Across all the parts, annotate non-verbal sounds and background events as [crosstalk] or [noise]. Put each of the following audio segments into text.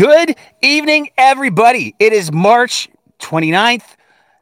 Good evening, everybody. It is March 29th.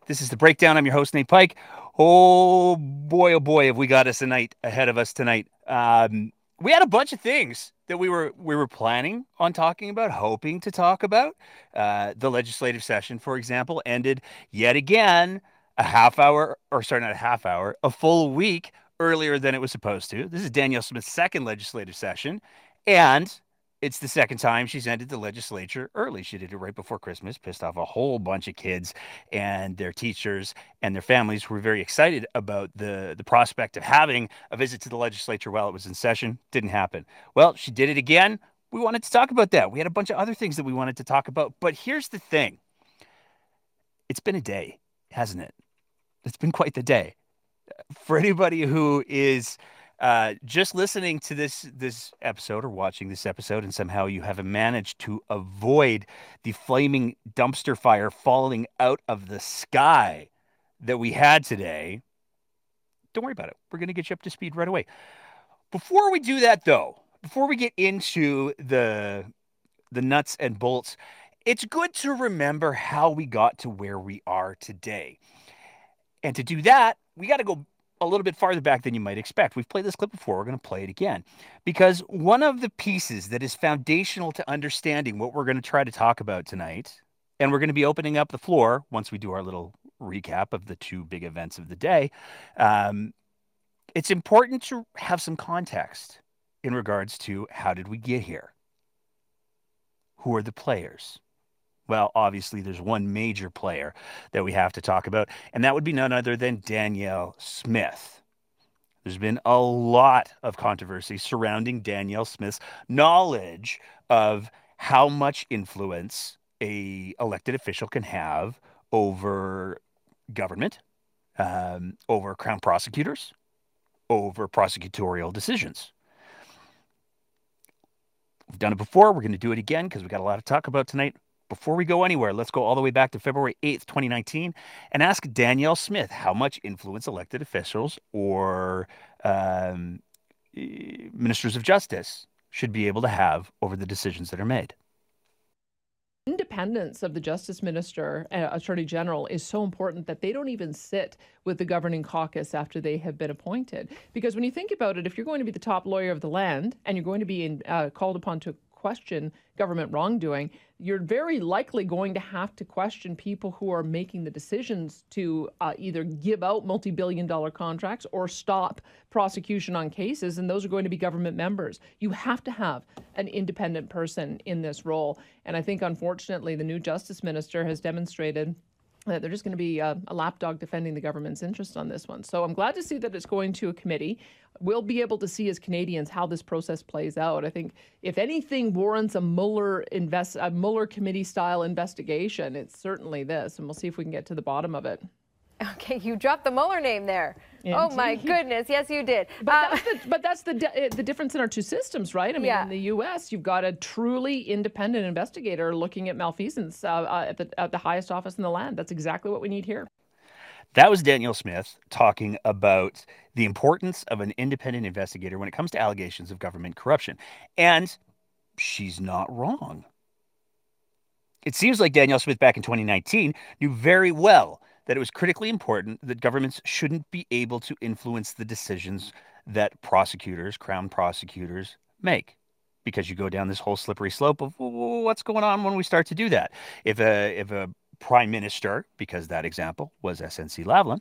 This is the breakdown. I'm your host, Nate Pike. Oh boy, oh boy, have we got us a night ahead of us tonight. Um, we had a bunch of things that we were we were planning on talking about, hoping to talk about. Uh, the legislative session, for example, ended yet again a half hour, or sorry, not a half hour, a full week earlier than it was supposed to. This is Danielle Smith's second legislative session, and it's the second time she's ended the legislature early. She did it right before Christmas, pissed off a whole bunch of kids and their teachers and their families were very excited about the, the prospect of having a visit to the legislature while it was in session. Didn't happen. Well, she did it again. We wanted to talk about that. We had a bunch of other things that we wanted to talk about. But here's the thing it's been a day, hasn't it? It's been quite the day. For anybody who is uh, just listening to this this episode or watching this episode, and somehow you haven't managed to avoid the flaming dumpster fire falling out of the sky that we had today, don't worry about it. We're going to get you up to speed right away. Before we do that, though, before we get into the the nuts and bolts, it's good to remember how we got to where we are today. And to do that, we got to go a little bit farther back than you might expect. We've played this clip before. We're going to play it again because one of the pieces that is foundational to understanding what we're going to try to talk about tonight, and we're going to be opening up the floor once we do our little recap of the two big events of the day. Um, it's important to have some context in regards to how did we get here? Who are the players? Well, obviously, there's one major player that we have to talk about, and that would be none other than Danielle Smith. There's been a lot of controversy surrounding Danielle Smith's knowledge of how much influence a elected official can have over government, um, over crown prosecutors, over prosecutorial decisions. We've done it before. We're going to do it again because we got a lot to talk about tonight. Before we go anywhere, let's go all the way back to February 8th, 2019, and ask Danielle Smith how much influence elected officials or um, ministers of justice should be able to have over the decisions that are made. Independence of the justice minister uh, attorney general is so important that they don't even sit with the governing caucus after they have been appointed. Because when you think about it if you're going to be the top lawyer of the land and you're going to be in, uh, called upon to question government wrongdoing, you're very likely going to have to question people who are making the decisions to uh, either give out multi billion dollar contracts or stop prosecution on cases, and those are going to be government members. You have to have an independent person in this role. And I think, unfortunately, the new justice minister has demonstrated that they're just going to be a, a lapdog defending the government's interest on this one. So I'm glad to see that it's going to a committee. We'll be able to see as Canadians how this process plays out. I think if anything warrants a Mueller invest a Mueller committee style investigation, it's certainly this, and we'll see if we can get to the bottom of it. Okay, you dropped the Mueller name there. Indeed. Oh my goodness, yes you did. But uh, that's the, but that's the uh, the difference in our two systems, right? I mean, yeah. in the U.S., you've got a truly independent investigator looking at malfeasance uh, uh, at the at the highest office in the land. That's exactly what we need here. That was Danielle Smith talking about the importance of an independent investigator when it comes to allegations of government corruption, and she's not wrong. It seems like Danielle Smith back in 2019 knew very well that it was critically important that governments shouldn't be able to influence the decisions that prosecutors, crown prosecutors, make. Because you go down this whole slippery slope of well, what's going on when we start to do that. If a if a prime minister, because that example was SNC Lavalin,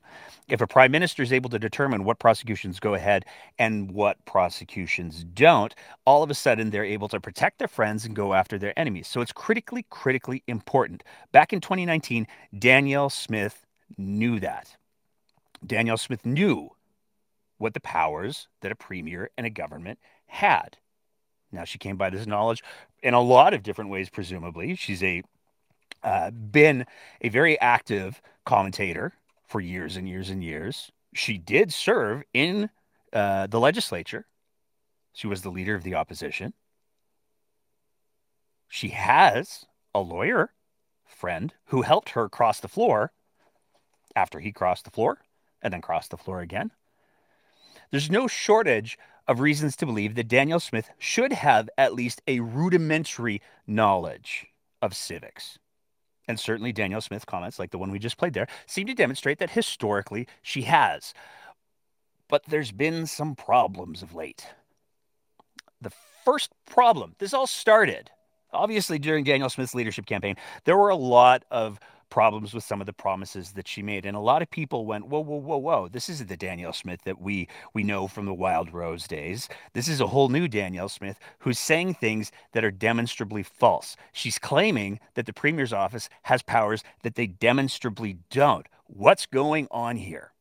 if a prime minister is able to determine what prosecutions go ahead and what prosecutions don't, all of a sudden they're able to protect their friends and go after their enemies. So it's critically, critically important. Back in 2019, Danielle Smith knew that. Danielle Smith knew what the powers that a premier and a government had. Now, she came by this knowledge in a lot of different ways, presumably. She's a uh, been a very active commentator for years and years and years. She did serve in uh, the legislature. She was the leader of the opposition. She has a lawyer friend who helped her cross the floor after he crossed the floor and then crossed the floor again. There's no shortage of reasons to believe that Danielle Smith should have at least a rudimentary knowledge of civics. And certainly Danielle Smith's comments, like the one we just played there, seem to demonstrate that historically she has. But there's been some problems of late. The first problem, this all started obviously during Danielle Smith's leadership campaign. There were a lot of problems with some of the promises that she made. And a lot of people went, whoa, whoa, whoa, whoa. This isn't the Danielle Smith that we we know from the Wildrose days. This is a whole new Danielle Smith who's saying things that are demonstrably false. She's claiming that the Premier's office has powers that they demonstrably don't. What's going on here?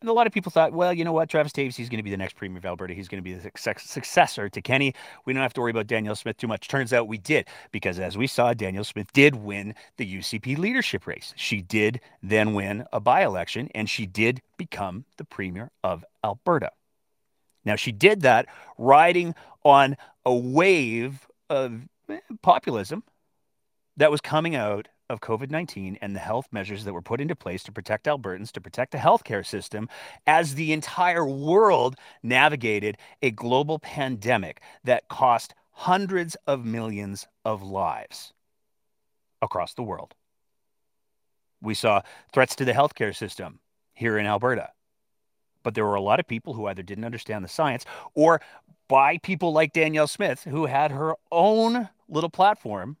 And a lot of people thought, well, you know what? Travis Toews, he's going to be the next Premier of Alberta. He's going to be the successor to Kenney. We don't have to worry about Danielle Smith too much. Turns out we did, because as we saw, Danielle Smith did win the UCP leadership race. She did then win a by election, and she did become the Premier of Alberta. Now, she did that riding on a wave of eh, populism that was coming out of COVID 19 and the health measures that were put into place to protect Albertans, to protect the healthcare system, as the entire world navigated a global pandemic that cost hundreds of millions of lives across the world. We saw threats to the healthcare system here in Alberta. But there were a lot of people who either didn't understand the science or by people like Danielle Smith, who had her own little platform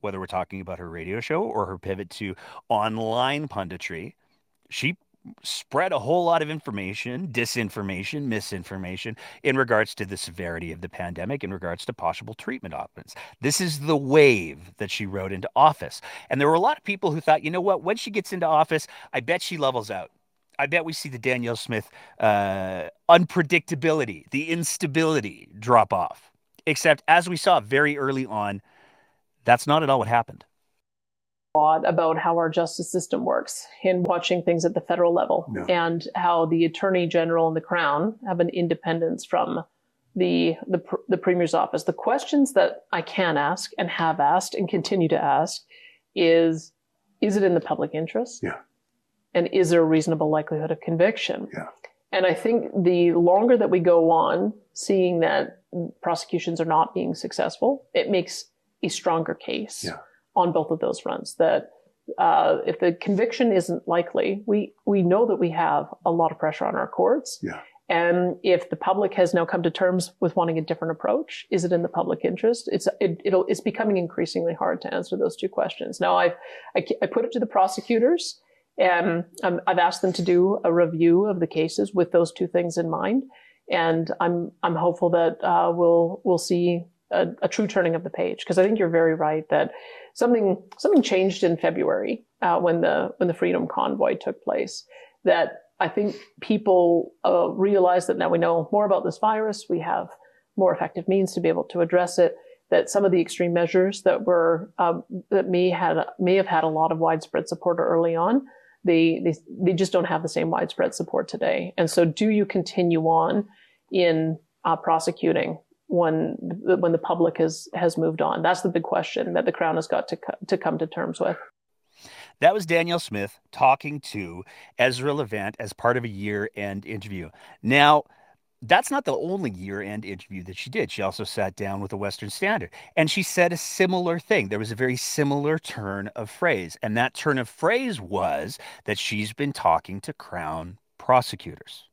whether we're talking about her radio show or her pivot to online punditry, she spread a whole lot of information, disinformation, misinformation in regards to the severity of the pandemic, in regards to possible treatment options. This is the wave that she rode into office. And there were a lot of people who thought, you know what, when she gets into office, I bet she levels out. I bet we see the Danielle Smith uh, unpredictability, the instability drop off. Except as we saw very early on, that's not at all what happened. About how our justice system works in watching things at the federal level and how the attorney general and the crown have an independence from the, the the premier's office. The questions that I can ask and have asked and continue to ask is: Is it in the public interest? Yeah. And is there a reasonable likelihood of conviction? Yeah. And I think the longer that we go on seeing that prosecutions are not being successful, it makes a stronger case yeah. on both of those fronts. That uh, if the conviction isn't likely, we we know that we have a lot of pressure on our courts. Yeah. And if the public has now come to terms with wanting a different approach, is it in the public interest? It's it, it'll it's becoming increasingly hard to answer those two questions. Now I've I, I put it to the prosecutors, and um, I've asked them to do a review of the cases with those two things in mind, and I'm I'm hopeful that uh, we'll we'll see a, a true turning of the page because I think you're very right that something something changed in February uh, when the when the Freedom Convoy took place. That I think people uh, realize that now we know more about this virus. We have more effective means to be able to address it. That some of the extreme measures that were um, that may had may have had a lot of widespread support early on, they, they they just don't have the same widespread support today. And so, do you continue on in uh, prosecuting when when the public has has moved on? That's the big question that the Crown has got to to come to terms with. That was Danielle Smith talking to Ezra Levant as part of a year-end interview. Now, that's not the only year-end interview that she did. She also sat down with the Western Standard, and she said a similar thing. There was a very similar turn of phrase, and that turn of phrase was that she's been talking to Crown prosecutors.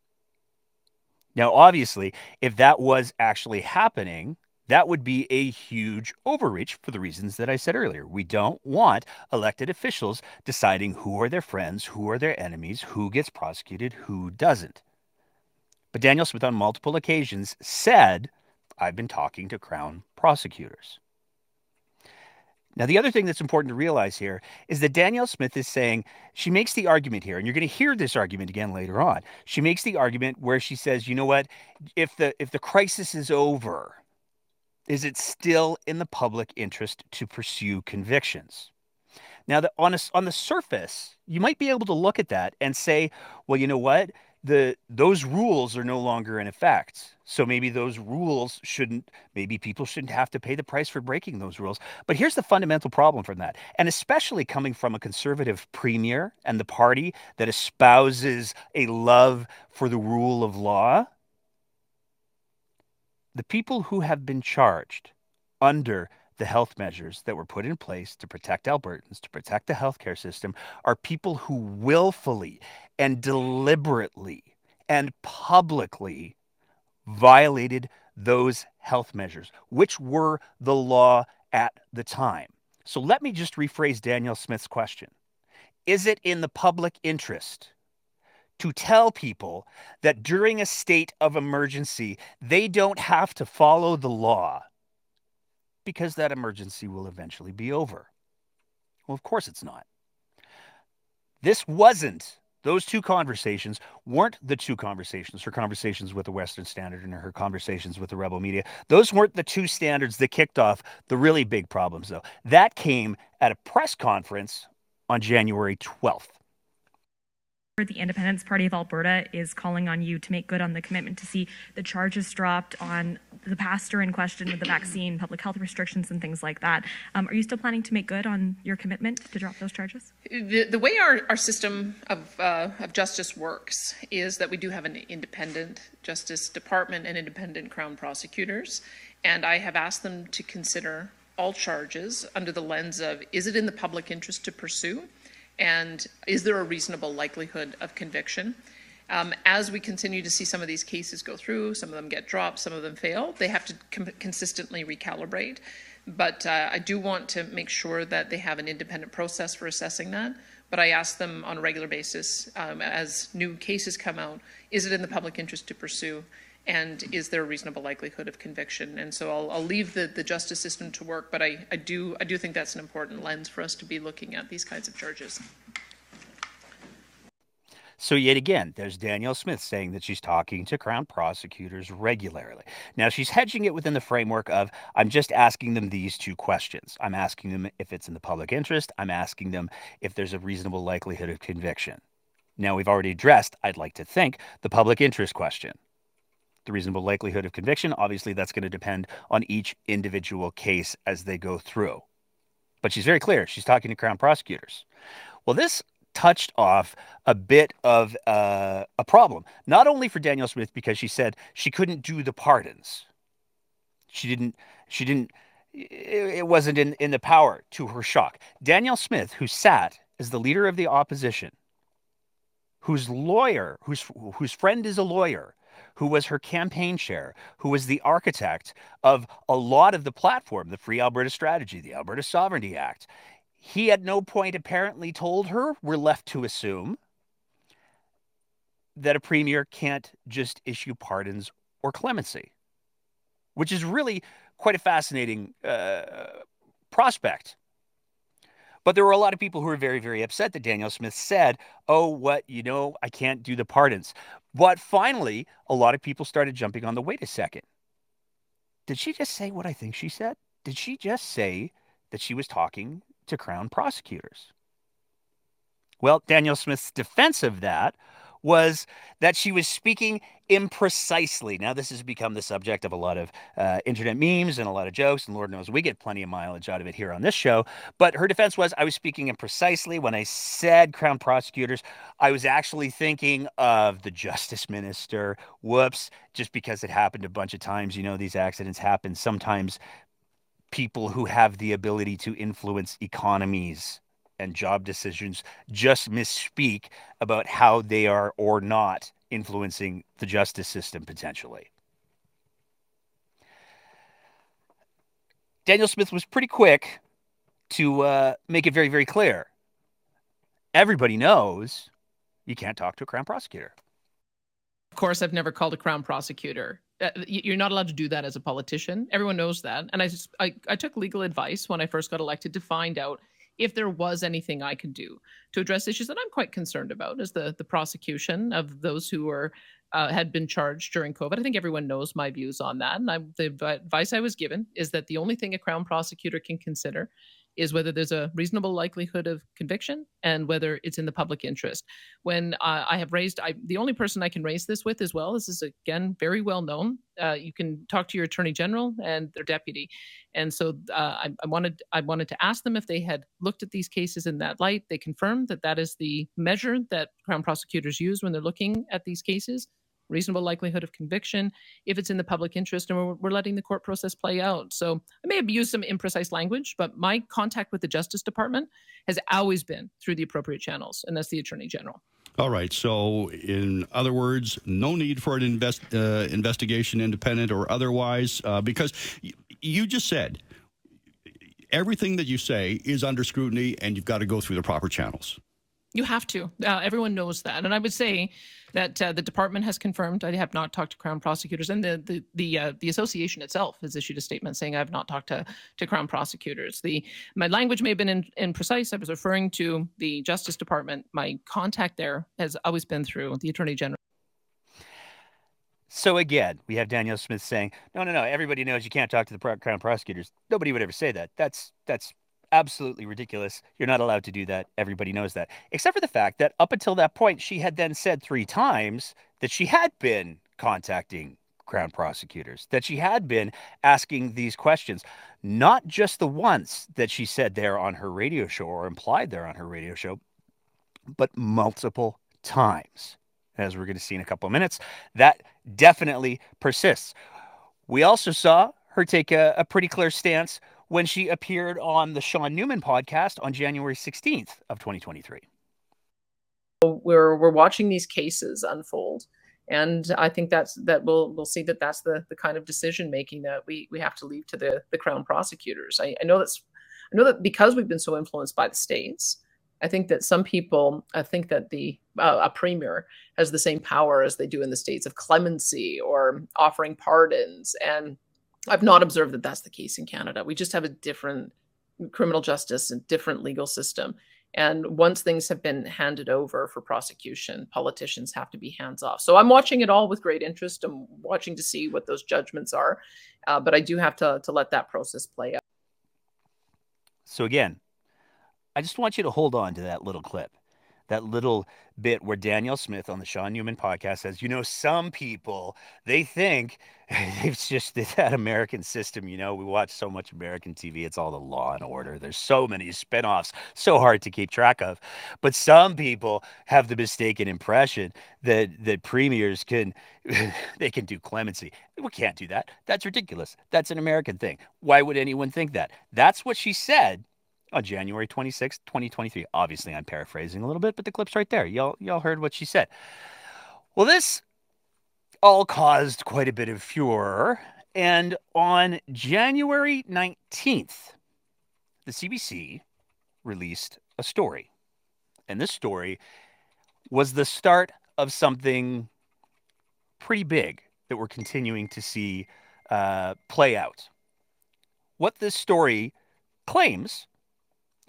Now, obviously, if that was actually happening, that would be a huge overreach for the reasons that I said earlier. We don't want elected officials deciding who are their friends, who are their enemies, who gets prosecuted, who doesn't. But Danielle Smith, on multiple occasions, said, I've been talking to Crown prosecutors. Now, the other thing that's important to realize here is that Danielle Smith is saying she makes the argument here, and you're going to hear this argument again later on. She makes the argument where she says, you know what, if the if the crisis is over, is it still in the public interest to pursue convictions? Now, the, on, a, on the surface, you might be able to look at that and say, well, you know what? The those rules are no longer in effect. So maybe those rules shouldn't maybe people shouldn't have to pay the price for breaking those rules. But here's the fundamental problem from that. And especially coming from a conservative premier and the party that espouses a love for the rule of law, the people who have been charged under the health measures that were put in place to protect Albertans, to protect the healthcare system, are people who willfully and deliberately and publicly violated those health measures, which were the law at the time. So let me just rephrase Danielle Smith's question Is it in the public interest? To tell people that during a state of emergency, they don't have to follow the law because that emergency will eventually be over. Well, of course it's not. This wasn't, those two conversations weren't the two conversations, her conversations with the Western Standard and her conversations with the rebel media. Those weren't the two standards that kicked off the really big problems, though. That came at a press conference on January 12th. The Independence Party of Alberta is calling on you to make good on the commitment to see the charges dropped on the pastor in question with the vaccine, public health restrictions, and things like that. Um, are you still planning to make good on your commitment to drop those charges? The, the way our, our system of, uh, of justice works is that we do have an independent Justice Department and independent Crown prosecutors. And I have asked them to consider all charges under the lens of is it in the public interest to pursue? And is there a reasonable likelihood of conviction? Um, as we continue to see some of these cases go through, some of them get dropped, some of them fail, they have to com- consistently recalibrate. But uh, I do want to make sure that they have an independent process for assessing that. But I ask them on a regular basis um, as new cases come out is it in the public interest to pursue? And is there a reasonable likelihood of conviction? And so I'll, I'll leave the, the justice system to work, but I, I, do, I do think that's an important lens for us to be looking at these kinds of charges. So, yet again, there's Danielle Smith saying that she's talking to Crown prosecutors regularly. Now, she's hedging it within the framework of I'm just asking them these two questions. I'm asking them if it's in the public interest, I'm asking them if there's a reasonable likelihood of conviction. Now, we've already addressed, I'd like to think, the public interest question the reasonable likelihood of conviction. Obviously, that's going to depend on each individual case as they go through. But she's very clear. She's talking to Crown prosecutors. Well, this touched off a bit of uh, a problem, not only for Danielle Smith because she said she couldn't do the pardons. She didn't. She didn't. It wasn't in, in the power. To her shock, Danielle Smith, who sat as the leader of the opposition, whose lawyer, whose whose friend is a lawyer, who was her campaign chair, who was the architect of a lot of the platform, the Free Alberta Strategy, the Alberta Sovereignty Act. He at no point apparently told her, we're left to assume, that a premier can't just issue pardons or clemency, which is really quite a fascinating uh, prospect. But there were a lot of people who were very, very upset that Danielle Smith said, Oh, what, you know, I can't do the pardons. But finally, a lot of people started jumping on the wait a second. Did she just say what I think she said? Did she just say that she was talking to Crown prosecutors? Well, Danielle Smith's defense of that was that she was speaking imprecisely. Now, this has become the subject of a lot of uh, internet memes and a lot of jokes, and Lord knows we get plenty of mileage out of it here on this show. But her defense was I was speaking imprecisely. When I said Crown prosecutors, I was actually thinking of the Justice Minister. Whoops, just because it happened a bunch of times. You know, these accidents happen. Sometimes people who have the ability to influence economies and job decisions just misspeak about how they are or not influencing the justice system potentially. Danielle Smith was pretty quick to uh, make it very, very clear. Everybody knows you can't talk to a Crown prosecutor. Of course, I've never called a Crown prosecutor. Uh, you're not allowed to do that as a politician. Everyone knows that. And I, just, I, I took legal advice when I first got elected to find out if there was anything I could do to address issues that I'm quite concerned about, is the the prosecution of those who were uh, had been charged during COVID. I think everyone knows my views on that, and I, the advice I was given is that the only thing a crown prosecutor can consider is whether there's a reasonable likelihood of conviction and whether it's in the public interest. When uh, I have raised, I, the only person I can raise this with as well, this is again very well known. Uh, you can talk to your attorney general and their deputy, and so uh, I, I, wanted I wanted to ask them if they had looked at these cases in that light. They confirmed that that is the measure that Crown prosecutors use when they're looking at these cases reasonable likelihood of conviction if it's in the public interest and we're, we're, letting the court process play out so i may have used some imprecise language but my contact with the justice department has always been through the appropriate channels and that's the attorney general all right. So, in other words, no need for an invest, uh, investigation, independent or otherwise, uh, because y- you just said everything that you say is under scrutiny, and you've got to go through the proper channels. You have to. Uh, everyone knows that, and I would say that uh, the department has confirmed. I have not talked to Crown prosecutors, and the the the, uh, the association itself has issued a statement saying I have not talked to to Crown prosecutors. The my language may have been in, imprecise. I was referring to the Justice Department. My contact there has always been through the Attorney General. So again, we have Danielle Smith saying, "No, no, no. Everybody knows you can't talk to the Crown prosecutors. Nobody would ever say that. That's that's absolutely ridiculous. You're not allowed to do that. Everybody knows that. Except for the fact that up until that point, she had then said three times that she had been contacting Crown prosecutors, that she had been asking these questions, not just the once that she said there on her radio show or implied there on her radio show, but multiple times. As we're going to see in a couple of minutes, that definitely persists. We also saw her take a, a pretty clear stance when she appeared on the Shaun Newman podcast on January 16th of 2023. We're we're watching these cases unfold, and I think that's that we'll we'll see that that's the the kind of decision making that we we have to leave to the the crown prosecutors. I, I know that's I know that because we've been so influenced by the states, I think that some people I think that the uh, a premier has the same power as they do in the states of clemency or offering pardons and I've not observed that that's the case in Canada. We just have a different criminal justice and different legal system. And once things have been handed over for prosecution, politicians have to be hands off. So I'm watching it all with great interest. I'm watching to see what those judgments are. Uh, but I do have to, to let that process play out. So, again, I just want you to hold on to that little clip that little bit where Danielle Smith on the Shaun Newman podcast says, you know, some people they think [laughs] it's just [laughs] that American system. You know, we watch so much American TV, it's all the law and order. There's so many spinoffs, so hard to keep track of. But some people have the mistaken impression that that premiers can [laughs] they can do clemency. We can't do that. That's ridiculous. That's an American thing. Why would anyone think that? That's what she said on January 26th, 2023. Obviously, I'm paraphrasing a little bit, but the clip's right there. Y'all, y'all heard what she said. Well, this all caused quite a bit of furor. And on January 19th, the CBC released a story. And this story was the start of something pretty big that we're continuing to see uh, play out. What this story claims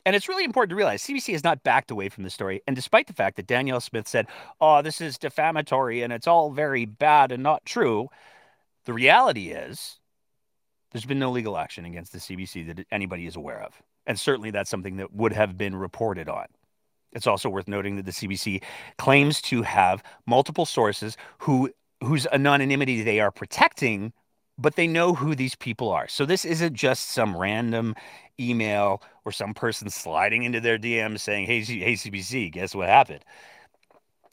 and it's really important to realize CBC has not backed away from the story. And despite the fact that Danielle Smith said, oh, this is defamatory and it's all very bad and not true, the reality is there's been no legal action against the CBC that anybody is aware of. And certainly that's something that would have been reported on. It's also worth noting that the CBC claims to have multiple sources who whose anonymity they are protecting, but they know who these people are. So this isn't just some random email or some person sliding into their DMs saying, "Hey, hey, CBC, guess what happened?"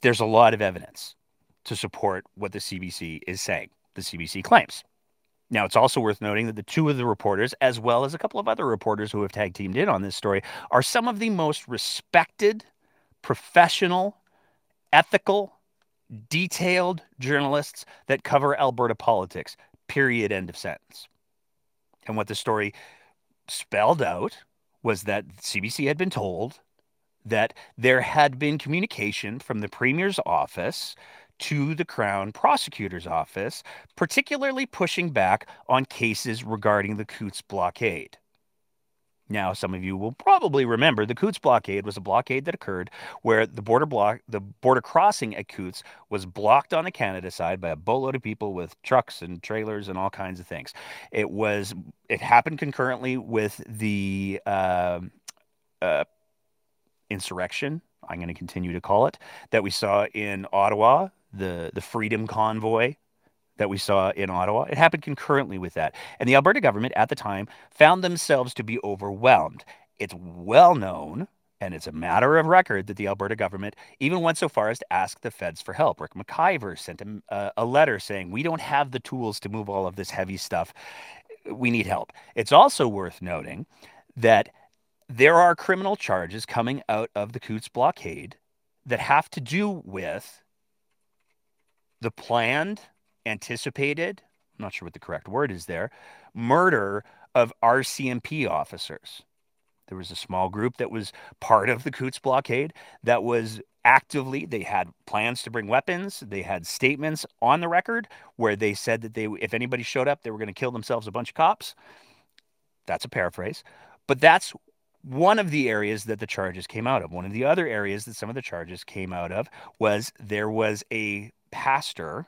There's a lot of evidence to support what the CBC is saying. The CBC claims. Now, it's also worth noting that the two of the reporters, as well as a couple of other reporters who have tag teamed in on this story, are some of the most respected, professional, ethical, detailed journalists that cover Alberta politics. Period. End of sentence. And what the story spelled out was that CBC had been told that there had been communication from the Premier's office to the Crown Prosecutor's Office, particularly pushing back on cases regarding the Coutts blockade. Now, some of you will probably remember the Coutts blockade was a blockade that occurred where the border block, the border crossing at Coutts was blocked on the Canada side by a boatload of people with trucks and trailers and all kinds of things. It was it happened concurrently with the uh, uh, insurrection. I'm going to continue to call it that we saw in Ottawa, the the Freedom Convoy that we saw in Ottawa. It happened concurrently with that. And the Alberta government at the time found themselves to be overwhelmed. It's well known and it's a matter of record that the Alberta government even went so far as to ask the feds for help. Ric McIver sent a, uh, a letter saying, We don't have the tools to move all of this heavy stuff. We need help. It's also worth noting that there are criminal charges coming out of the Coutts blockade that have to do with the planned anticipated, I'm not sure what the correct word is there, murder of RCMP officers. There was a small group that was part of the Coutts blockade that was actively they had plans to bring weapons. They had statements on the record where they said that they if anybody showed up they were going to kill themselves a bunch of cops. That's a paraphrase. But that's one of the areas that the charges came out of. One of the other areas that some of the charges came out of was there was a pastor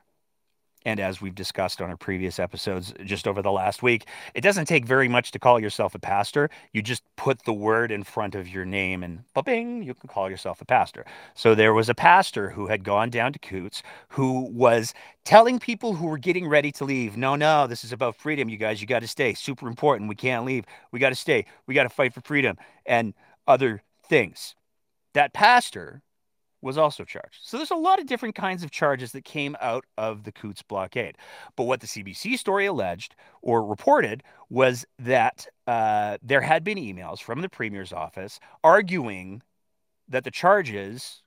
and as we've discussed on our previous episodes just over the last week, it doesn't take very much to call yourself a pastor. You just put the word in front of your name and bing, you can call yourself a pastor. So there was a pastor who had gone down to Coutts who was telling people who were getting ready to leave, no, no, this is about freedom, you guys. You got to stay. Super important. We can't leave. We got to stay. We got to fight for freedom and other things. That pastor was also charged. So there's a lot of different kinds of charges that came out of the Coutts blockade. But what the CBC story alleged or reported was that uh, there had been emails from the premier's office arguing that the charges,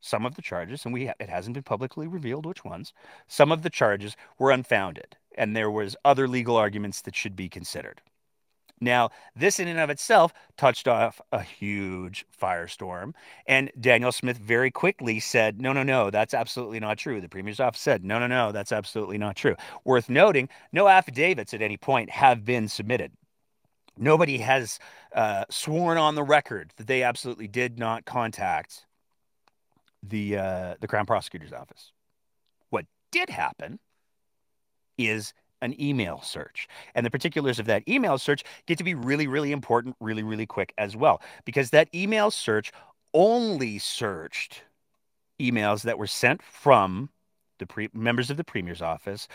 some of the charges, and we it hasn't been publicly revealed which ones, some of the charges were unfounded, and there was other legal arguments that should be considered. Now, this in and of itself touched off a huge firestorm. And Danielle Smith very quickly said, no, no, no, that's absolutely not true. The Premier's office said, no, no, no, that's absolutely not true. Worth noting, no affidavits at any point have been submitted. Nobody has uh, sworn on the record that they absolutely did not contact the uh, the Crown Prosecutor's Office. What did happen is an email search. And the particulars of that email search get to be really, really important, really, really quick as well, because that email search only searched emails that were sent from the pre- members of the premier's office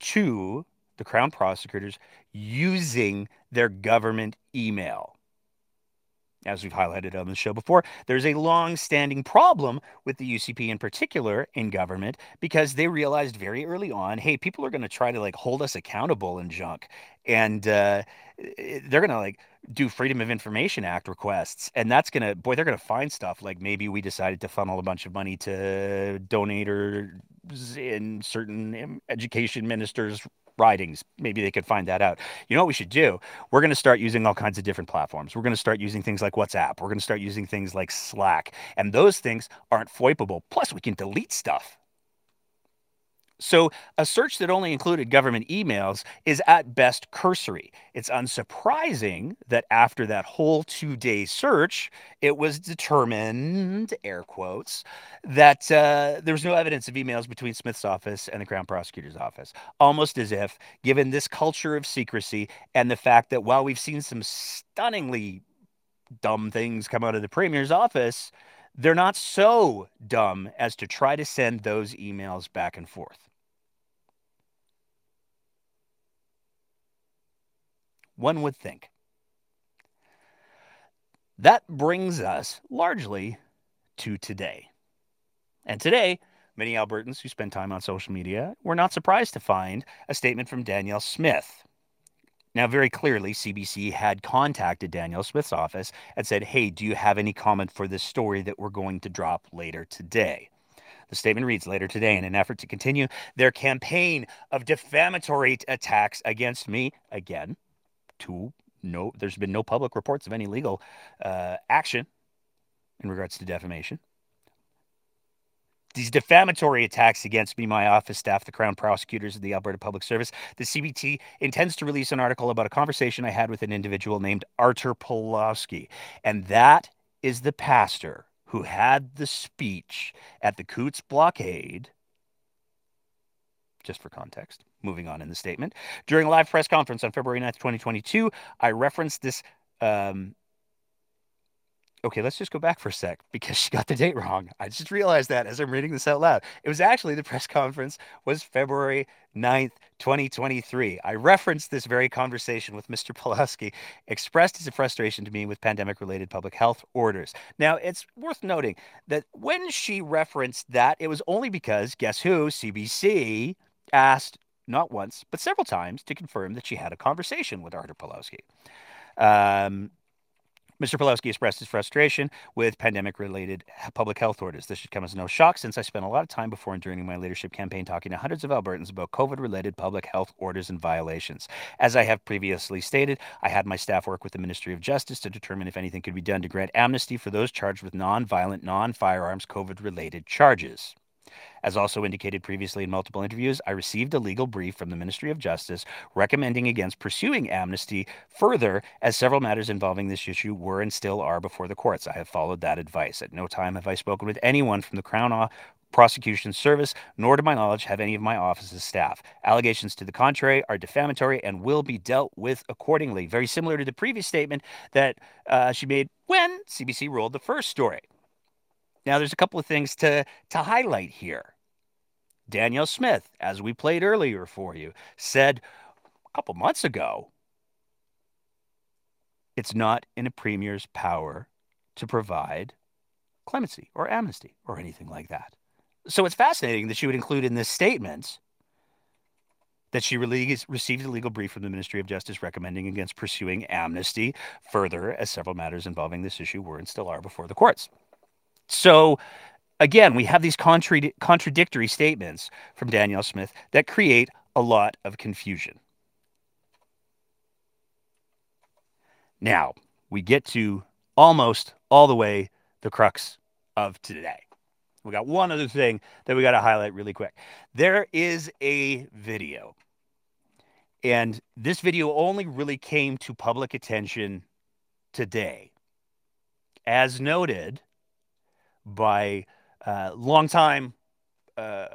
to the crown prosecutors using their government email as we've highlighted on the show before, there's a long standing problem with the UCP in particular in government because they realized very early on hey, people are going to try to like hold us accountable and junk. And uh, they're going to like do Freedom of Information Act requests. And that's going to, boy, they're going to find stuff like maybe we decided to funnel a bunch of money to donators in certain education ministers' ridings. Maybe they could find that out. You know what we should do? We're going to start using all kinds of different platforms. We're going to start using things like WhatsApp. We're going to start using things like Slack. And those things aren't FOIPable. Plus, we can delete stuff. So, a search that only included government emails is at best cursory. It's unsurprising that after that whole two day search, it was determined, air quotes, that uh, there was no evidence of emails between Smith's office and the Crown Prosecutor's office. Almost as if, given this culture of secrecy and the fact that while we've seen some stunningly dumb things come out of the Premier's office, they're not so dumb as to try to send those emails back and forth. One would think. That brings us largely to today. And today, many Albertans who spend time on social media were not surprised to find a statement from Danielle Smith. Now, very clearly, CBC had contacted Danielle Smith's office and said, Hey, do you have any comment for this story that we're going to drop later today? The statement reads later today in an effort to continue their campaign of defamatory attacks against me, again, to no, there's been no public reports of any legal uh, action in regards to defamation. these defamatory attacks against me, my office staff, the Crown prosecutors, and the Alberta Public Service, the CBC intends to release an article about a conversation I had with an individual named Artur Pawlowski. And that is the pastor who had the speech at the Coutts blockade. Just for context, moving on in the statement. During a live press conference on February 9th, 2022, I referenced this um, okay, let's just go back for a sec because she got the date wrong. I just realized that as I'm reading this out loud. It was actually the press conference was February 9th, 2023. I referenced this very conversation with Mr. Pawlowski, expressed his frustration to me with pandemic related public health orders. Now, it's worth noting that when she referenced that, it was only because guess who? CBC asked not once, but several times to confirm that she had a conversation with Arthur Pawlowski. Um, Mr. Pawlowski expressed his frustration with pandemic related public health orders. This should come as no shock since I spent a lot of time before and during my leadership campaign talking to hundreds of Albertans about COVID related public health orders and violations. As I have previously stated, I had my staff work with the Ministry of Justice to determine if anything could be done to grant amnesty for those charged with non violent, non firearms COVID related charges. As also indicated previously in multiple interviews, I received a legal brief from the Ministry of Justice recommending against pursuing amnesty further, as several matters involving this issue were and still are before the courts. I have followed that advice. At no time have I spoken with anyone from the Crown Prosecution Service, nor to my knowledge have any of my office's staff. Allegations to the contrary are defamatory and will be dealt with accordingly. Very similar to the previous statement that uh, she made when CBC rolled the first story. Now, there's a couple of things to, to highlight here. Danielle Smith, as we played earlier for you, said a couple months ago it's not in a premier's power to provide clemency or amnesty or anything like that. So it's fascinating that she would include in this statement that she received a legal brief from the Ministry of Justice recommending against pursuing amnesty further, as several matters involving this issue were and still are before the courts. So again, we have these contra- contradictory statements from Danielle Smith that create a lot of confusion. Now, we get to almost all the way the crux of today. We got one other thing that we got to highlight really quick. There is a video, and this video only really came to public attention today. As noted, by uh, longtime uh,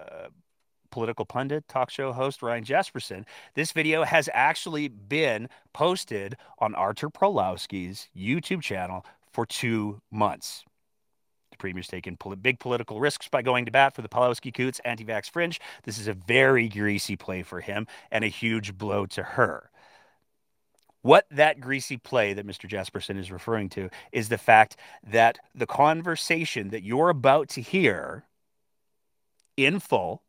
political pundit, talk show host Ryan Jespersen. This video has actually been posted on Artur Pawlowski's YouTube channel for two months. The premier's taken pol- big political risks by going to bat for the Pawlowski Coutts anti vax fringe. This is a very greasy play for him and a huge blow to her. What that greasy play that Mr. Jespersen is referring to is the fact that the conversation that you're about to hear in full,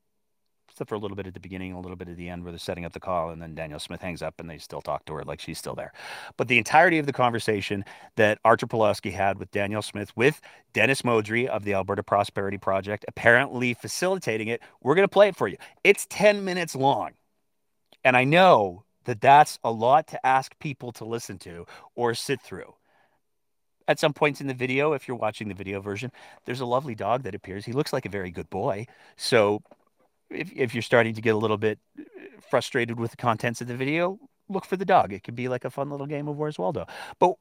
except for a little bit at the beginning, a little bit at the end where they're setting up the call, and then Danielle Smith hangs up and they still talk to her like she's still there. But the entirety of the conversation that Artur Pawlowski had with Danielle Smith, with Dennis Modry of the Alberta Prosperity Project, apparently facilitating it, we're going to play it for you. It's 10 minutes long. And I know that that's a lot to ask people to listen to or sit through. At some points in the video, if you're watching the video version, there's a lovely dog that appears. He looks like a very good boy. So if, if you're starting to get a little bit uh, frustrated with the contents of the video, look for the dog. It could be like a fun little game of Where's Waldo. But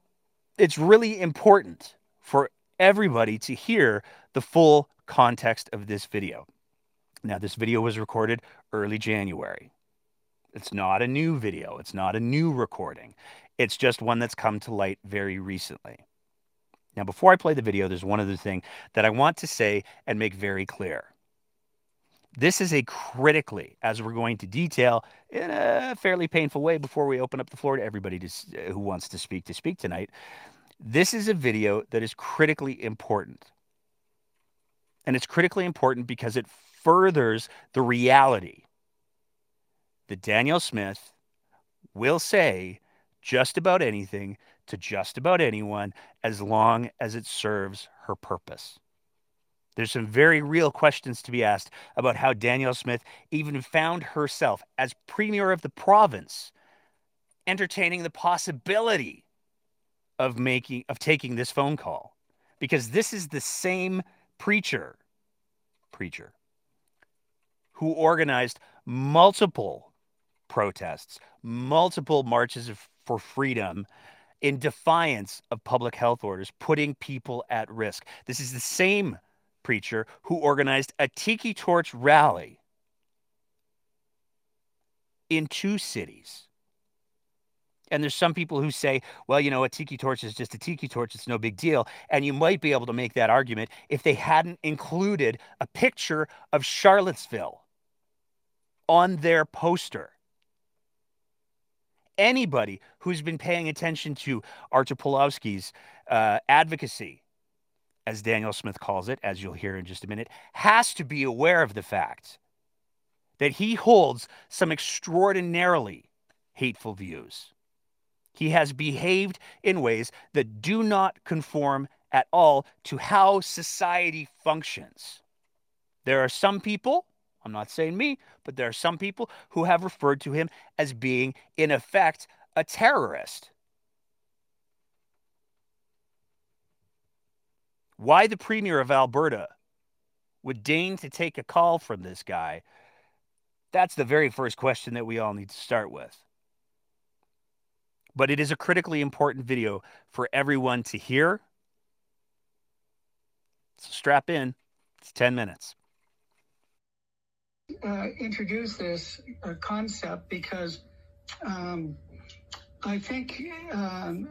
it's really important for everybody to hear the full context of this video. Now, this video was recorded early January. It's not a new video, it's not a new recording. It's just one that's come to light very recently. Now, before I play the video, there's one other thing that I want to say and make very clear. This is a critically, as we're going to detail in a fairly painful way before we open up the floor to everybody to, uh, who wants to speak to speak tonight. This is a video that is critically important. And it's critically important because it furthers the reality that Danielle Smith will say just about anything to just about anyone as long as it serves her purpose. There's some very real questions to be asked about how Danielle Smith even found herself as premier of the province entertaining the possibility of making of taking this phone call because this is the same preacher preacher who organized multiple protests, multiple marches for freedom in defiance of public health orders, putting people at risk. This is the same preacher who organized a tiki torch rally in two cities. And there's some people who say, well, you know, a tiki torch is just a tiki torch. It's no big deal. And you might be able to make that argument if they hadn't included a picture of Charlottesville on their poster. Anybody who's been paying attention to Artur Pawlowski's uh, advocacy, as Danielle Smith calls it, as you'll hear in just a minute, has to be aware of the fact that he holds some extraordinarily hateful views. He has behaved in ways that do not conform at all to how society functions. There are some people, I'm not saying me, but there are some people who have referred to him as being, in effect, a terrorist. Why the Premier of Alberta would deign to take a call from this guy, that's the very first question that we all need to start with but it is a critically important video for everyone to hear. So strap in. It's 10 minutes. Uh, introduce this uh, concept because um, I think, um,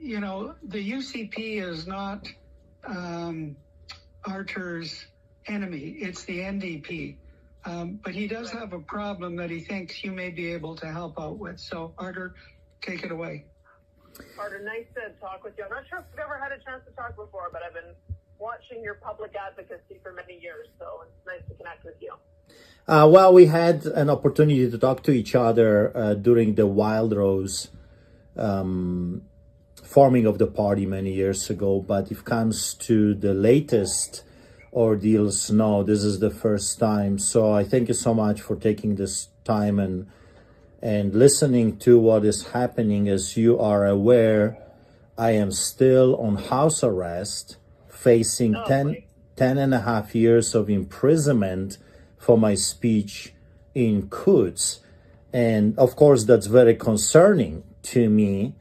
you know, the UCP is not um, Artur's enemy, it's the NDP. Um, but he does have a problem that he thinks you may be able to help out with. So, Artur, take it away. Carter, nice to talk with you. I'm not sure if we've ever had a chance to talk before, but I've been watching your public advocacy for many years, so it's nice to connect with you. Uh, well, we had an opportunity to talk to each other uh, during the Wildrose um, forming of the party many years ago, but if it comes to the latest ordeals, no, this is the first time. So I thank you so much for taking this time and and listening to what is happening as you are aware i am still on house arrest facing oh, 10, 10 and a half years of imprisonment for my speech in Coutts. And of course, that's very concerning to me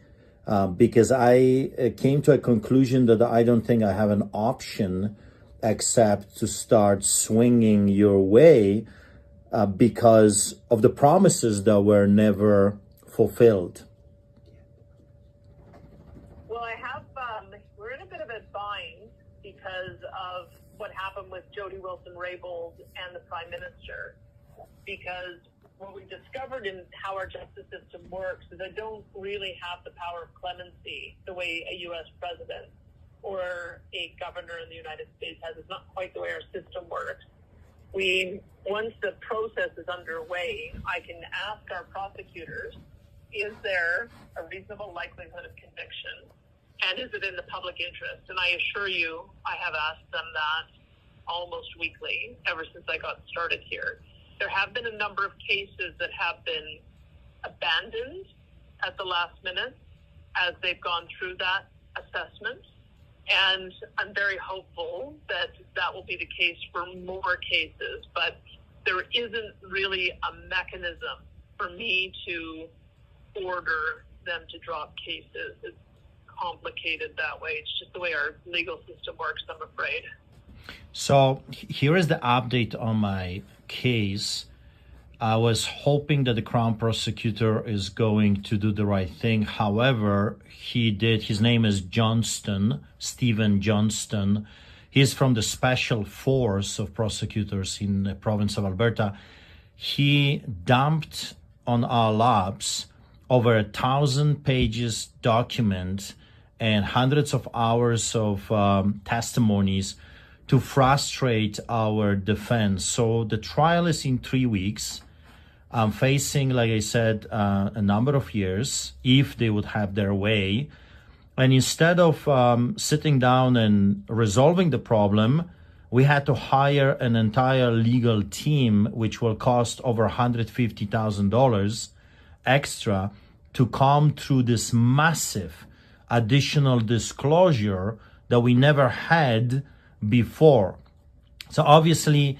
uh, because I uh, came to a conclusion that I don't think I have an option except to start swinging your way uh, because of the promises that were never fulfilled? Well, I have, um, we're in a bit of a bind because of what happened with Jody Wilson Raybould and the Prime Minister. Because what we discovered in how our justice system works is they don't really have the power of clemency the way a U.S. president or a governor in the United States has. It's not quite the way our system works we once the process is underway, I can ask our prosecutors, is there a reasonable likelihood of conviction? And is it in the public interest? And I assure you, I have asked them that almost weekly ever since I got started here. There have been a number of cases that have been abandoned at the last minute as they've gone through that assessment. And I'm very hopeful that that will be the case for more cases, but there isn't really a mechanism for me to order them to drop cases. It's complicated that way. It's just the way our legal system works, I'm afraid. So here is the update on my case. I was hoping that the Crown prosecutor is going to do the right thing. However, he did. His name is Johnston, Stephen Johnston. He's from the Special Force of Prosecutors in the province of Alberta. He dumped on our laps over a thousand pages document and hundreds of hours of um, testimonies to frustrate our defense. So the trial is in three weeks I'm facing, like I said, uh, a number of years if they would have their way. And instead of um, sitting down and resolving the problem, we had to hire an entire legal team, which will cost over $150,000 extra to come through this massive additional disclosure that we never had before. So obviously,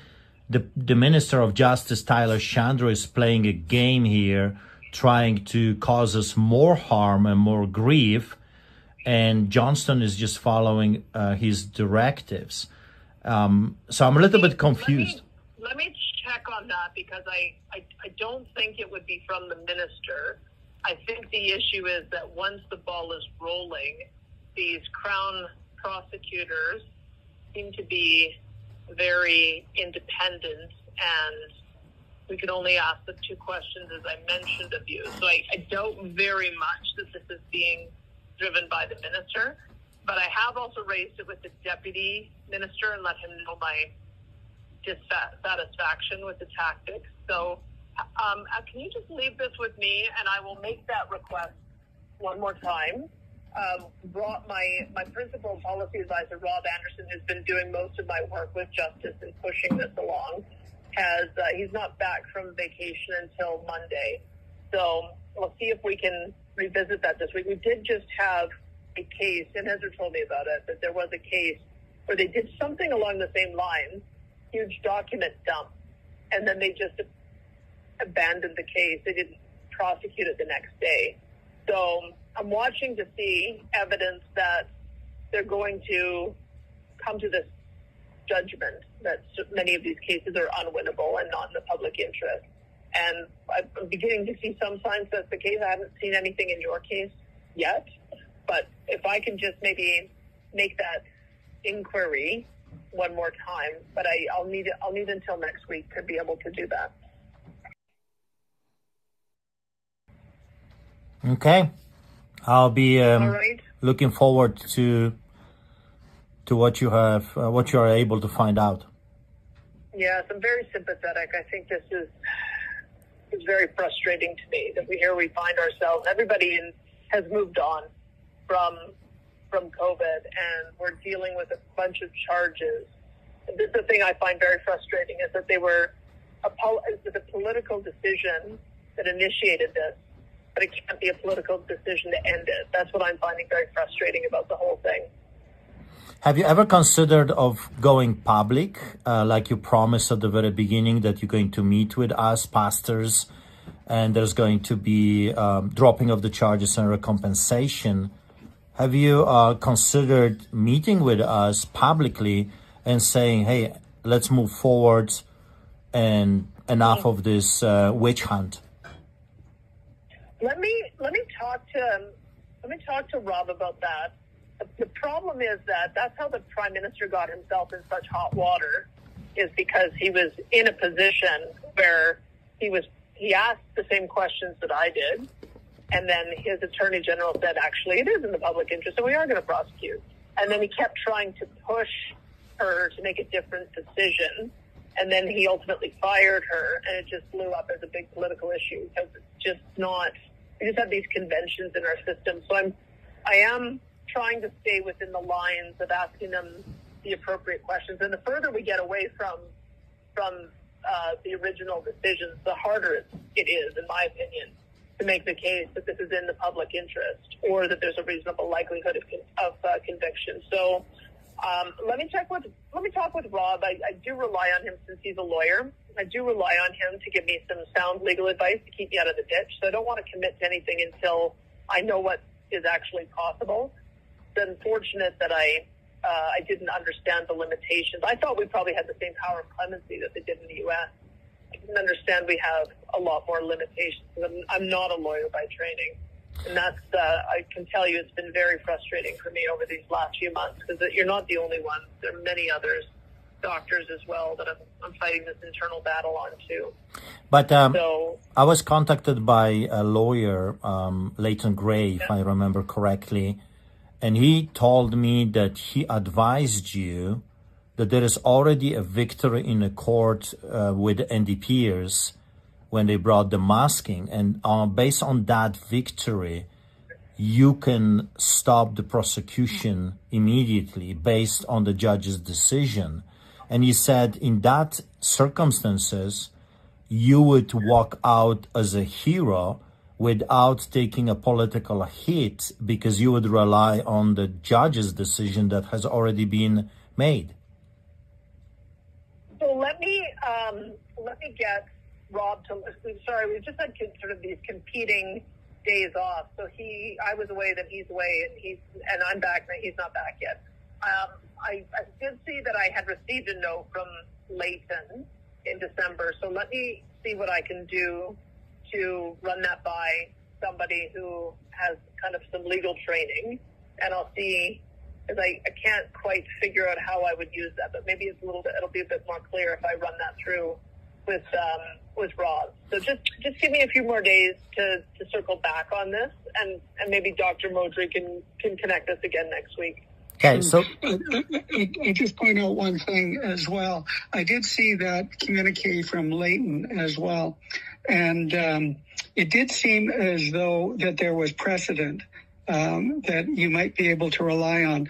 the the Minister of Justice Tyler Shandro is playing a game here, trying to cause us more harm and more grief, and Johnston is just following uh, his directives. Um, so I'm a little bit confused. Let me, let me check on that because I, I I don't think it would be from the minister. I think the issue is that once the ball is rolling, these crown prosecutors seem to be very independent and we can only ask the two questions as I mentioned of you. So I, I doubt very much that this is being driven by the minister. But I have also raised it with the deputy minister and let him know my dissatisfaction with the tactics. So um, uh, can you just leave this with me and I will make that request one more time um, Rob, my my principal policy advisor, Rob Anderson, who's been doing most of my work with justice and pushing this along, has uh, he's not back from vacation until Monday. So we'll see if we can revisit that this week. We did just have a case, and Ezra told me about it, that there was a case where they did something along the same lines, huge document dump, and then they just abandoned the case. They didn't prosecute it the next day. So I'm watching to see evidence that they're going to come to this judgment that many of these cases are unwinnable and not in the public interest. And I'm beginning to see some signs that's the case. I haven't seen anything in your case yet, but if I can just maybe make that inquiry one more time, but I, I'll need I'll need until next week to be able to do that. Okay. I'll be um, right. looking forward to to what you have, uh, what you are able to find out. Yes, I'm very sympathetic. I think this is is very frustrating to me that we here we find ourselves. Everybody in, has moved on from from COVID, and we're dealing with a bunch of charges. And this is the thing I find very frustrating is that they were a, pol- a political decision that initiated this but it can't be a political decision to end it. That's what I'm finding very frustrating about the whole thing. Have you ever considered of going public, uh, like you promised at the very beginning that you're going to meet with us pastors, and there's going to be um, dropping of the charges and recompensation? Have you uh, considered meeting with us publicly and saying, "Hey, let's move forward, and enough of this uh, witch hunt"? Let me let me talk to let me talk to Rob about that. The problem is that that's how the prime minister got himself in such hot water, is because he was in a position where he was he asked the same questions that I did, and then his attorney general said, actually, it is in the public interest, and we are going to prosecute. And then he kept trying to push her to make a different decision. And then he ultimately fired her, and it just blew up as a big political issue because it's just not we just have these conventions in our system. So I'm, I am trying to stay within the lines of asking them the appropriate questions. And the further we get away from, from uh, the original decisions, the harder it is, in my opinion, to make the case that this is in the public interest or that there's a reasonable likelihood of, of uh, conviction. So um, let me check with, let me talk with Rob. I, I do rely on him since he's a lawyer. I do rely on him to give me some sound legal advice to keep me out of the ditch. So I don't want to commit to anything until I know what is actually possible. It's unfortunate that I uh, I didn't understand the limitations. I thought we probably had the same power of clemency that they did in the U.S. I didn't understand we have a lot more limitations. I'm, I'm not a lawyer by training. And that's, uh, I can tell you, it's been very frustrating for me over these last few months because you're not the only one. There are many others, doctors as well, that I'm, I'm fighting this internal battle on too. But um, so, I was contacted by a lawyer, um, Leighton Grey, if I remember correctly, and he told me that he advised you that there is already a victory in the court uh, with NDPers when they brought the masking. And uh, based on that victory, you can stop the prosecution immediately based on the judge's decision. And he said in that circumstances, you would walk out as a hero without taking a political hit because you would rely on the judge's decision that has already been made. So let um, let me get Rob to. Sorry, we just had sort of these competing days off. So he, I was away, then he's away, and he's and I'm back, and he's not back yet. Um, I, I did see that I had received a note from Leighton in December. So let me see what I can do to run that by somebody who has kind of some legal training, and I'll see. Because I, I can't quite figure out how I would use that, but maybe it's a little bit. It'll be a bit more clear if I run that through with um, with Rob. So just just give me a few more days to, to circle back on this, and, and maybe Dr. Modry can can connect us again next week. Okay, so I, I, I just point out one thing as well. I did see that communique from Leighton as well, and um, it did seem as though that there was precedent um, that you might be able to rely on.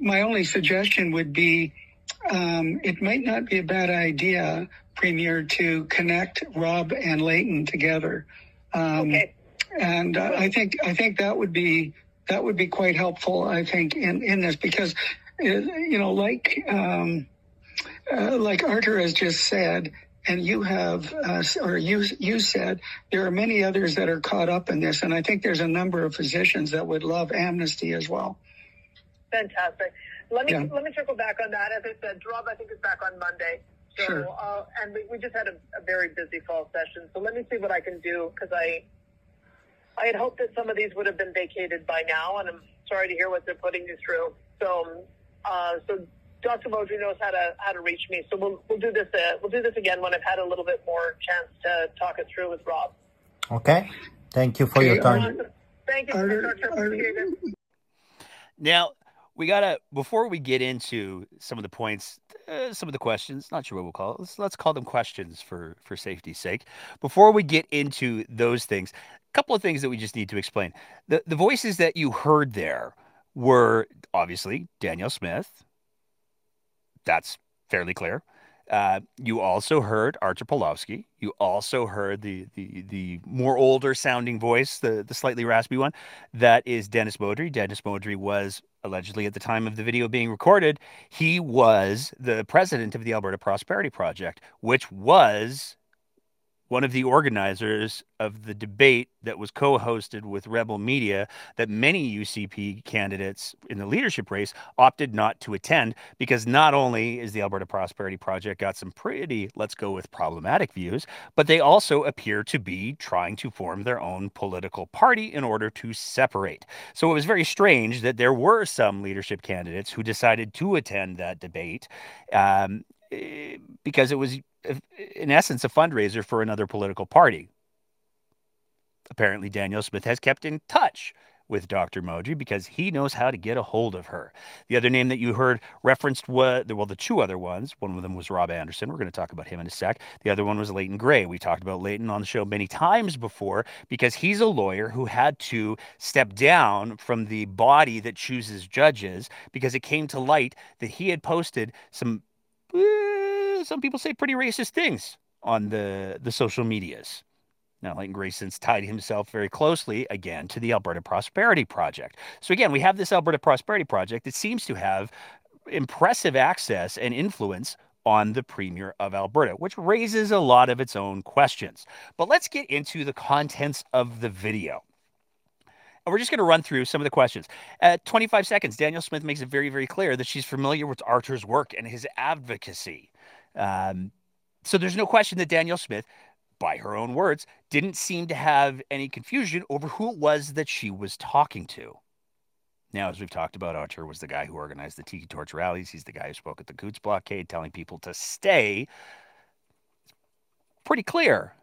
My only suggestion would be um, it might not be a bad idea, Premier, to connect Rob and Leighton together. Um, okay. And uh, I think I think that would be that would be quite helpful, I think, in, in this because, uh, you know, like, um, uh, like Artur has just said, and you have, uh, or you, you said, there are many others that are caught up in this. And I think there's a number of physicians that would love amnesty as well. Fantastic. Let me, yeah. let me circle back on that. As I said, Rob, I think is back on Monday. So, sure. uh, and we, we just had a, a very busy fall session. So let me see what I can do because I, I had hoped that some of these would have been vacated by now, and I'm sorry to hear what they're putting you through. So, uh, so Dr. Modry knows how to how to reach me. So we'll we'll do this uh, we'll do this again when I've had a little bit more chance to talk it through with Rob. Okay. Thank you for your time. Thank you, Dr. Now we gotta before we get into some of the points uh, some of the questions not sure what we'll call it let's, let's call them questions for for safety's sake before we get into those things a couple of things that we just need to explain. The the voices that you heard there were obviously Danielle Smith. That's fairly clear. Uh, you also heard Artur Pawlowski. You also heard the the the more older sounding voice, the the slightly raspy one, that is Dennis Modry. Dennis Modry was allegedly at the time of the video being recorded, he was the president of the Alberta Prosperity Project, which was one of the organizers of the debate that was co hosted with Rebel Media that many UCP candidates in the leadership race opted not to attend because not only is the Alberta Prosperity Project got some pretty, let's go with problematic views, but they also appear to be trying to form their own political party in order to separate. So it was very strange that there were some leadership candidates who decided to attend that debate um, because it was in essence, a fundraiser for another political party. Apparently, Danielle Smith has kept in touch with Dr. Modry because he knows how to get a hold of her. The other name that you heard referenced was, well, the two other ones. One of them was Rob Anderson. We're going to talk about him in a sec. The other one was Leighton Grey. We talked about Leighton on the show many times before because he's a lawyer who had to step down from the body that chooses judges because it came to light that he had posted some Eh, some people say pretty racist things on the the social medias. Now, Leighton Grey since tied himself very closely again to the Alberta Prosperity Project. So again, we have this Alberta Prosperity Project that seems to have impressive access and influence on the Premier of Alberta, which raises a lot of its own questions. But let's get into the contents of the video. We're just going to run through some of the questions. At 25 seconds, Danielle Smith makes it very, very clear that she's familiar with Artur's work and his advocacy. Um, so there's no question that Danielle Smith, by her own words, didn't seem to have any confusion over who it was that she was talking to. Now, as we've talked about, Artur was the guy who organized the Tiki Torch rallies. He's the guy who spoke at the Coutts blockade, telling people to stay. Pretty clear.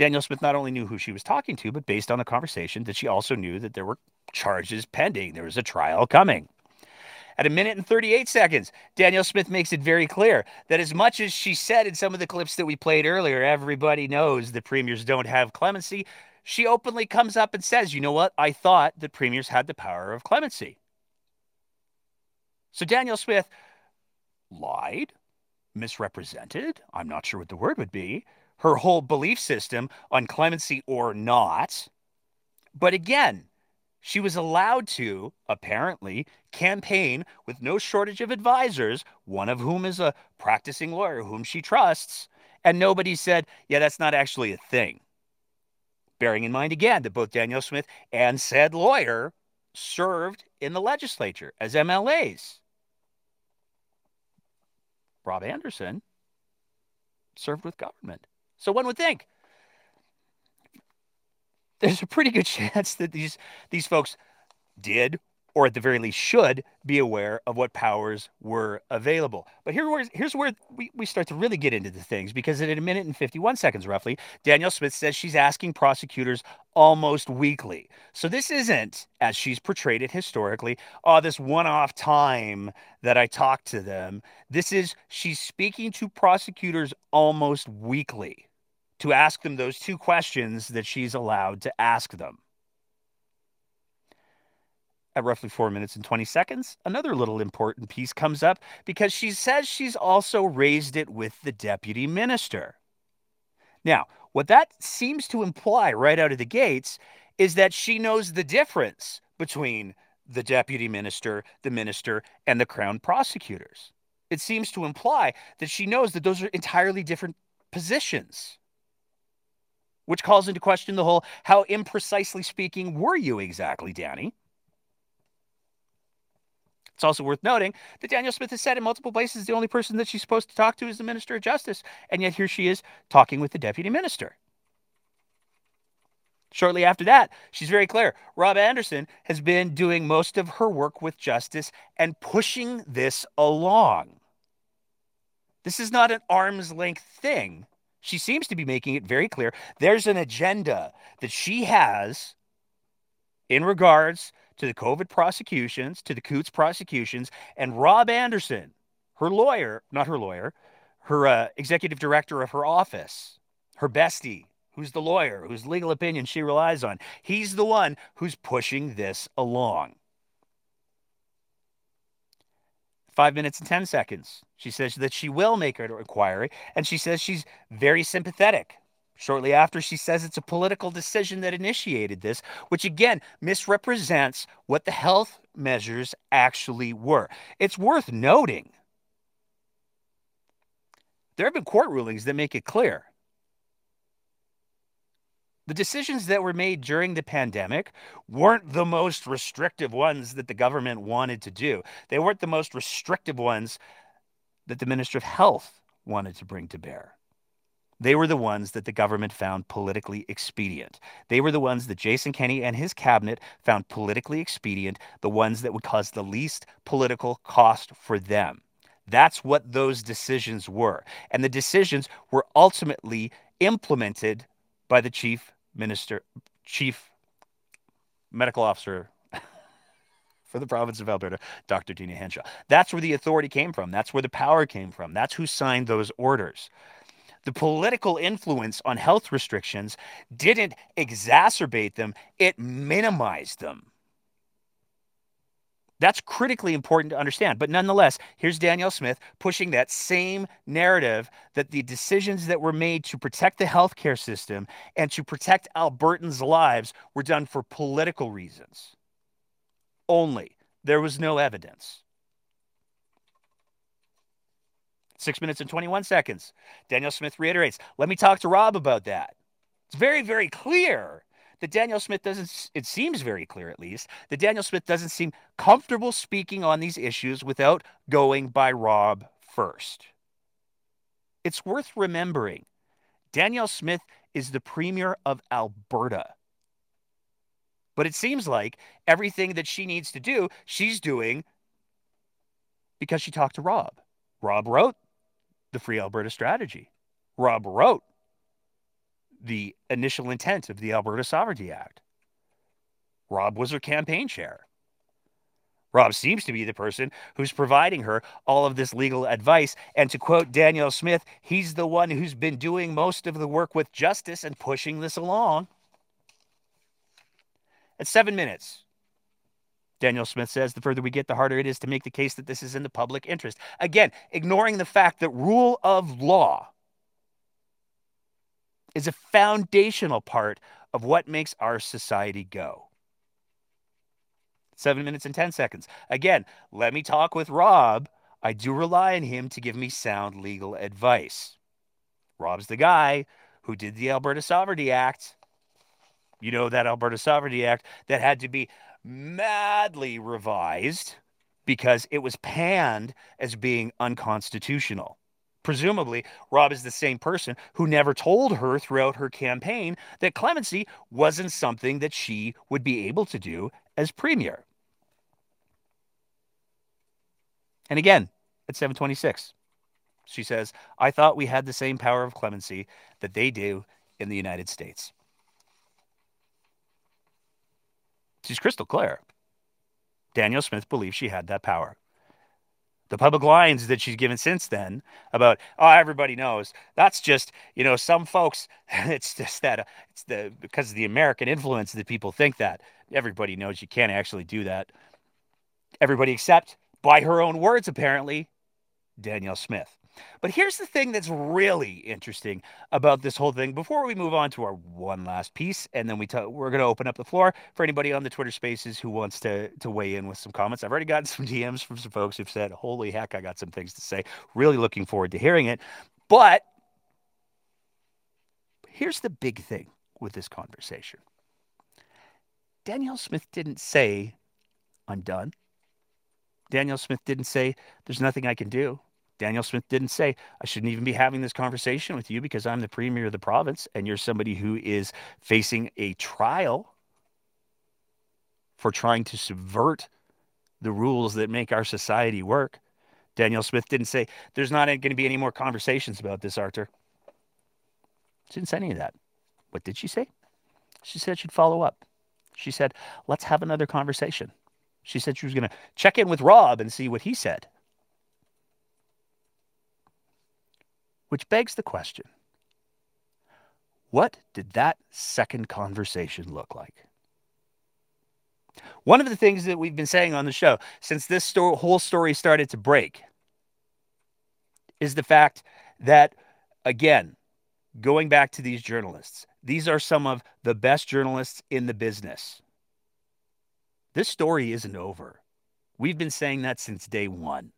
Danielle Smith not only knew who she was talking to, but based on the conversation, that she also knew that there were charges pending. There was a trial coming. At a minute and 38 seconds, Danielle Smith makes it very clear that as much as she said in some of the clips that we played earlier, everybody knows the premiers don't have clemency. She openly comes up and says, you know what? I thought that premiers had the power of clemency. So Danielle Smith lied, misrepresented, I'm not sure what the word would be, her whole belief system on clemency or not. But again, she was allowed to, apparently, campaign with no shortage of advisors, one of whom is a practicing lawyer whom she trusts, and nobody said, yeah, that's not actually a thing. Bearing in mind again that both Danielle Smith and said lawyer served in the legislature as MLAs. Rob Anderson served with government. So one would think there's a pretty good [laughs] chance that these these folks did or at the very least should be aware of what powers were available. But here, here's where we, we start to really get into the things because in a minute and 51 seconds, roughly, Danielle Smith says she's asking prosecutors almost weekly. So this isn't, as she's portrayed it historically, oh, this one off time that I talked to them. This is she's speaking to prosecutors almost weekly to ask them those two questions that she's allowed to ask them. At roughly four minutes and 20 seconds, another little important piece comes up because she says she's also raised it with the deputy minister. Now, what that seems to imply right out of the gates is that she knows the difference between the deputy minister, the minister, and the crown prosecutors. It seems to imply that she knows that those are entirely different positions which calls into question the whole how imprecisely speaking were you exactly, Danny? It's also worth noting that Danielle Smith has said in multiple places the only person that she's supposed to talk to is the Minister of Justice, and yet here she is talking with the Deputy Minister. Shortly after that, she's very clear. Rob Anderson has been doing most of her work with justice and pushing this along. This is not an arm's length thing. She seems to be making it very clear there's an agenda that she has in regards to the COVID prosecutions, to the Coutts prosecutions, and Rob Anderson, her lawyer, not her lawyer, her uh, executive director of her office, her bestie, who's the lawyer, whose legal opinion she relies on. He's the one who's pushing this along. Five minutes and 10 seconds. She says that she will make her inquiry, and she says she's very sympathetic. Shortly after, she says it's a political decision that initiated this, which again misrepresents what the health measures actually were. It's worth noting there have been court rulings that make it clear the decisions that were made during the pandemic weren't the most restrictive ones that the government wanted to do. They weren't the most restrictive ones that the Minister of Health wanted to bring to bear. They were the ones that the government found politically expedient. They were the ones that Jason Kenney and his cabinet found politically expedient, the ones that would cause the least political cost for them. That's what those decisions were. And the decisions were ultimately implemented by the chief Minister, Chief Medical Officer [laughs] for the province of Alberta, Dr. Deena Hinshaw. That's where the authority came from. That's where the power came from. That's who signed those orders. The political influence on health restrictions didn't exacerbate them, it minimized them. That's critically important to understand. But nonetheless, here's Danielle Smith pushing that same narrative that the decisions that were made to protect the healthcare system and to protect Albertans' lives were done for political reasons only. There was no evidence. Six minutes and 21 seconds. Danielle Smith reiterates, let me talk to Rob about that. It's very, very clear that Danielle Smith doesn't, it seems very clear at least, that Danielle Smith doesn't seem comfortable speaking on these issues without going by Rob first. It's worth remembering Danielle Smith is the premier of Alberta. But it seems like everything that she needs to do, she's doing because she talked to Rob. Rob wrote the Free Alberta Strategy. Rob wrote the initial intent of the Alberta Sovereignty Act. Rob was her campaign chair. Rob seems to be the person who's providing her all of this legal advice. And to quote Danielle Smith, he's the one who's been doing most of the work with justice and pushing this along. At seven minutes, Danielle Smith says the further we get, the harder it is to make the case that this is in the public interest. Again, ignoring the fact that rule of law is a foundational part of what makes our society go. seven minutes and 10 seconds. Again, let me talk with Rob. I do rely on him to give me sound legal advice. Rob's the guy who did the Alberta Sovereignty Act. You know, that Alberta Sovereignty Act that had to be madly revised because it was panned as being unconstitutional. Presumably, Rob is the same person who never told her throughout her campaign that clemency wasn't something that she would be able to do as premier. And again, at 726, she says, I thought we had the same power of clemency that they do in the United States. She's crystal clear. Danielle Smith believes she had that power. The public lines that she's given since then about, oh, everybody knows. That's just, you know, some folks, [laughs] it's just that, uh, it's the, because of the American influence that people think that. Everybody knows you can't actually do that. Everybody except, by her own words, apparently, Danielle Smith. But here's the thing that's really interesting about this whole thing. Before we move on to our one last piece, and then we t- we're going to open up the floor for anybody on the Twitter Spaces who wants to to weigh in with some comments. I've already gotten [laughs] some DMs from some folks who've said, "Holy heck, I got some things to say." Really looking forward to hearing it. But here's the big thing with this conversation. Danielle Smith didn't say, "I'm done." Danielle Smith didn't say, "There's nothing I can do." Danielle Smith didn't say, I shouldn't even be having this conversation with you because I'm the premier of the province and you're somebody who is facing a trial for trying to subvert the rules that make our society work. Danielle Smith didn't say, There's not going to be any more conversations about this, Artur. She didn't say any of that. What did she say? She said she'd follow up. She said, Let's have another conversation. She said she was going to check in with Rob and see what he said. Which begs the question what did that second conversation look like? One of the things that we've been saying on the show since this sto- whole story started to break is the fact that, again, going back to these journalists, these are some of the best journalists in the business. This story isn't over. We've been saying that since day one.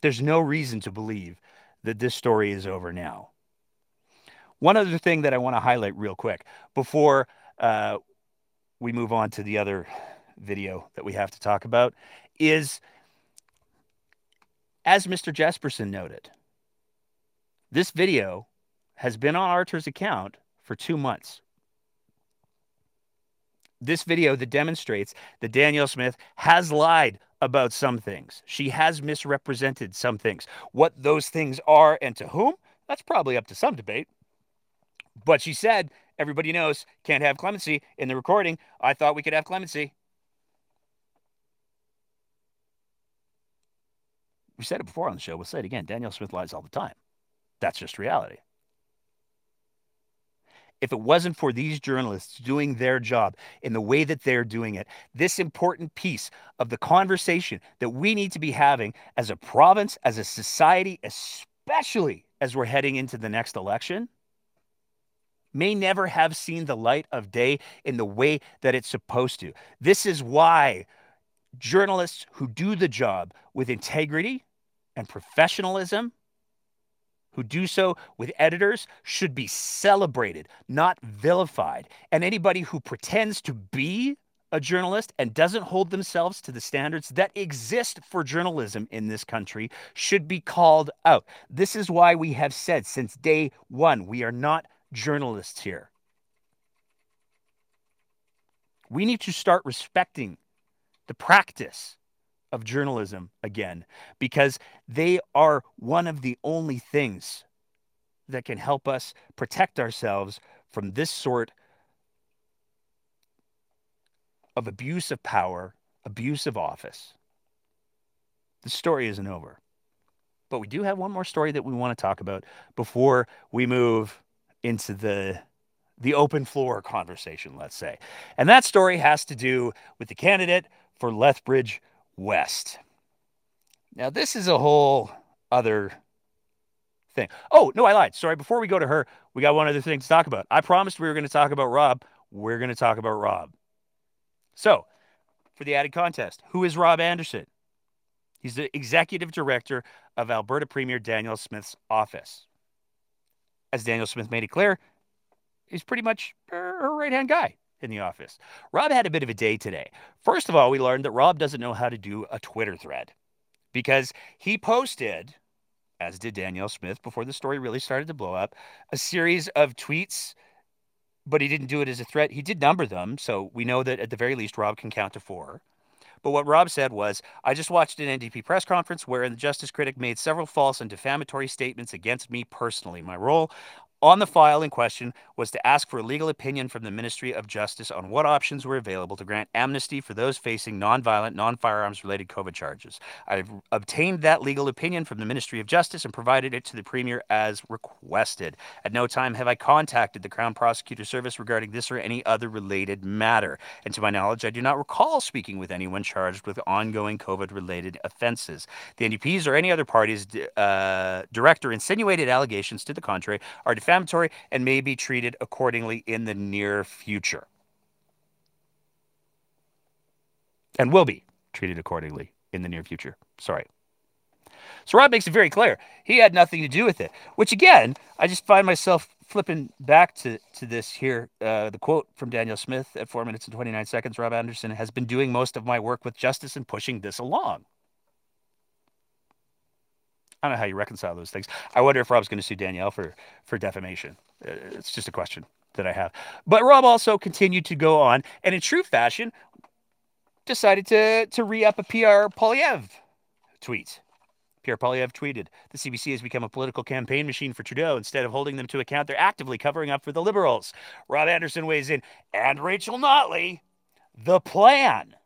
There's no reason to believe that this story is over now. One other thing that I want to highlight real quick before uh, we move on to the other video that we have to talk about is, as Mr. Jesperson noted, this video has been on Artur's account for two months. This video that demonstrates that Danielle Smith has lied about some things. She has misrepresented some things. What those things are and to whom, that's probably up to some debate. But she said, everybody knows, can't have clemency in the recording. I thought we could have clemency. We said it before on the show. We'll say it again. Danielle Smith lies all the time. That's just reality if it wasn't for these journalists doing their job in the way that they're doing it, this important piece of the conversation that we need to be having as a province, as a society, especially as we're heading into the next election, may never have seen the light of day in the way that it's supposed to. This is why journalists who do the job with integrity and professionalism who do so with editors should be celebrated, not vilified. And anybody who pretends to be a journalist and doesn't hold themselves to the standards that exist for journalism in this country should be called out. This is why we have said since day one we are not journalists here. We need to start respecting the practice of journalism again because they are one of the only things that can help us protect ourselves from this sort of abuse of power, abuse of office. The story isn't over. But we do have one more story that we want to talk about before we move into the the open floor conversation, let's say. And that story has to do with the candidate for Lethbridge west. Now, this is a whole other thing. Oh, no, I lied. Sorry. Before we go to her, we got one other thing to talk about. I promised we were going to talk about Rob. We're going to talk about Rob. So, for the added contest, who is Rob Anderson? He's the executive director of Alberta Premier Danielle Smith's office. As Danielle Smith made it clear, he's pretty much uh, her right hand guy in the office. Rob had a bit of a day today. First of all, we learned that Rob doesn't know how to do a Twitter thread because he posted, as did Danielle Smith before the story really started to blow up, a series of tweets, but he didn't do it as a threat. He did number them. So we know that at the very least, Rob can count to four. But what Rob said was, I just watched an NDP press conference wherein the Justice Critic made several false and defamatory statements against me personally. My role on the file in question was to ask for a legal opinion from the Ministry of Justice on what options were available to grant amnesty for those facing nonviolent, non firearms related COVID charges. I've obtained that legal opinion from the Ministry of Justice and provided it to the Premier as requested. At no time have I contacted the Crown Prosecutor Service regarding this or any other related matter. And to my knowledge, I do not recall speaking with anyone charged with ongoing COVID related offenses. The NDP's or any other party's uh, director insinuated allegations to the contrary are defamatory and may be treated accordingly in the near future. And will be treated accordingly in the near future. Sorry. So Rob makes it very clear he had nothing to do with it. Which again, I just find myself flipping back to to this here. Uh, the quote from Danielle Smith at four minutes and twenty nine seconds. Rob Anderson has been doing most of my work with justice and pushing this along. I don't know how you reconcile those things. I wonder if Rob's going to sue Danielle for for defamation. Uh, it's just a question that I have. But Rob also continued to go on, and in true fashion, decided to to re up a Pierre Poilievre tweet. Pierre Poilievre tweeted, "The CBC has become a political campaign machine for Trudeau. Instead of holding them to account, they're actively covering up for the Liberals." Rob Anderson weighs in, and Rachel Notley, the plan.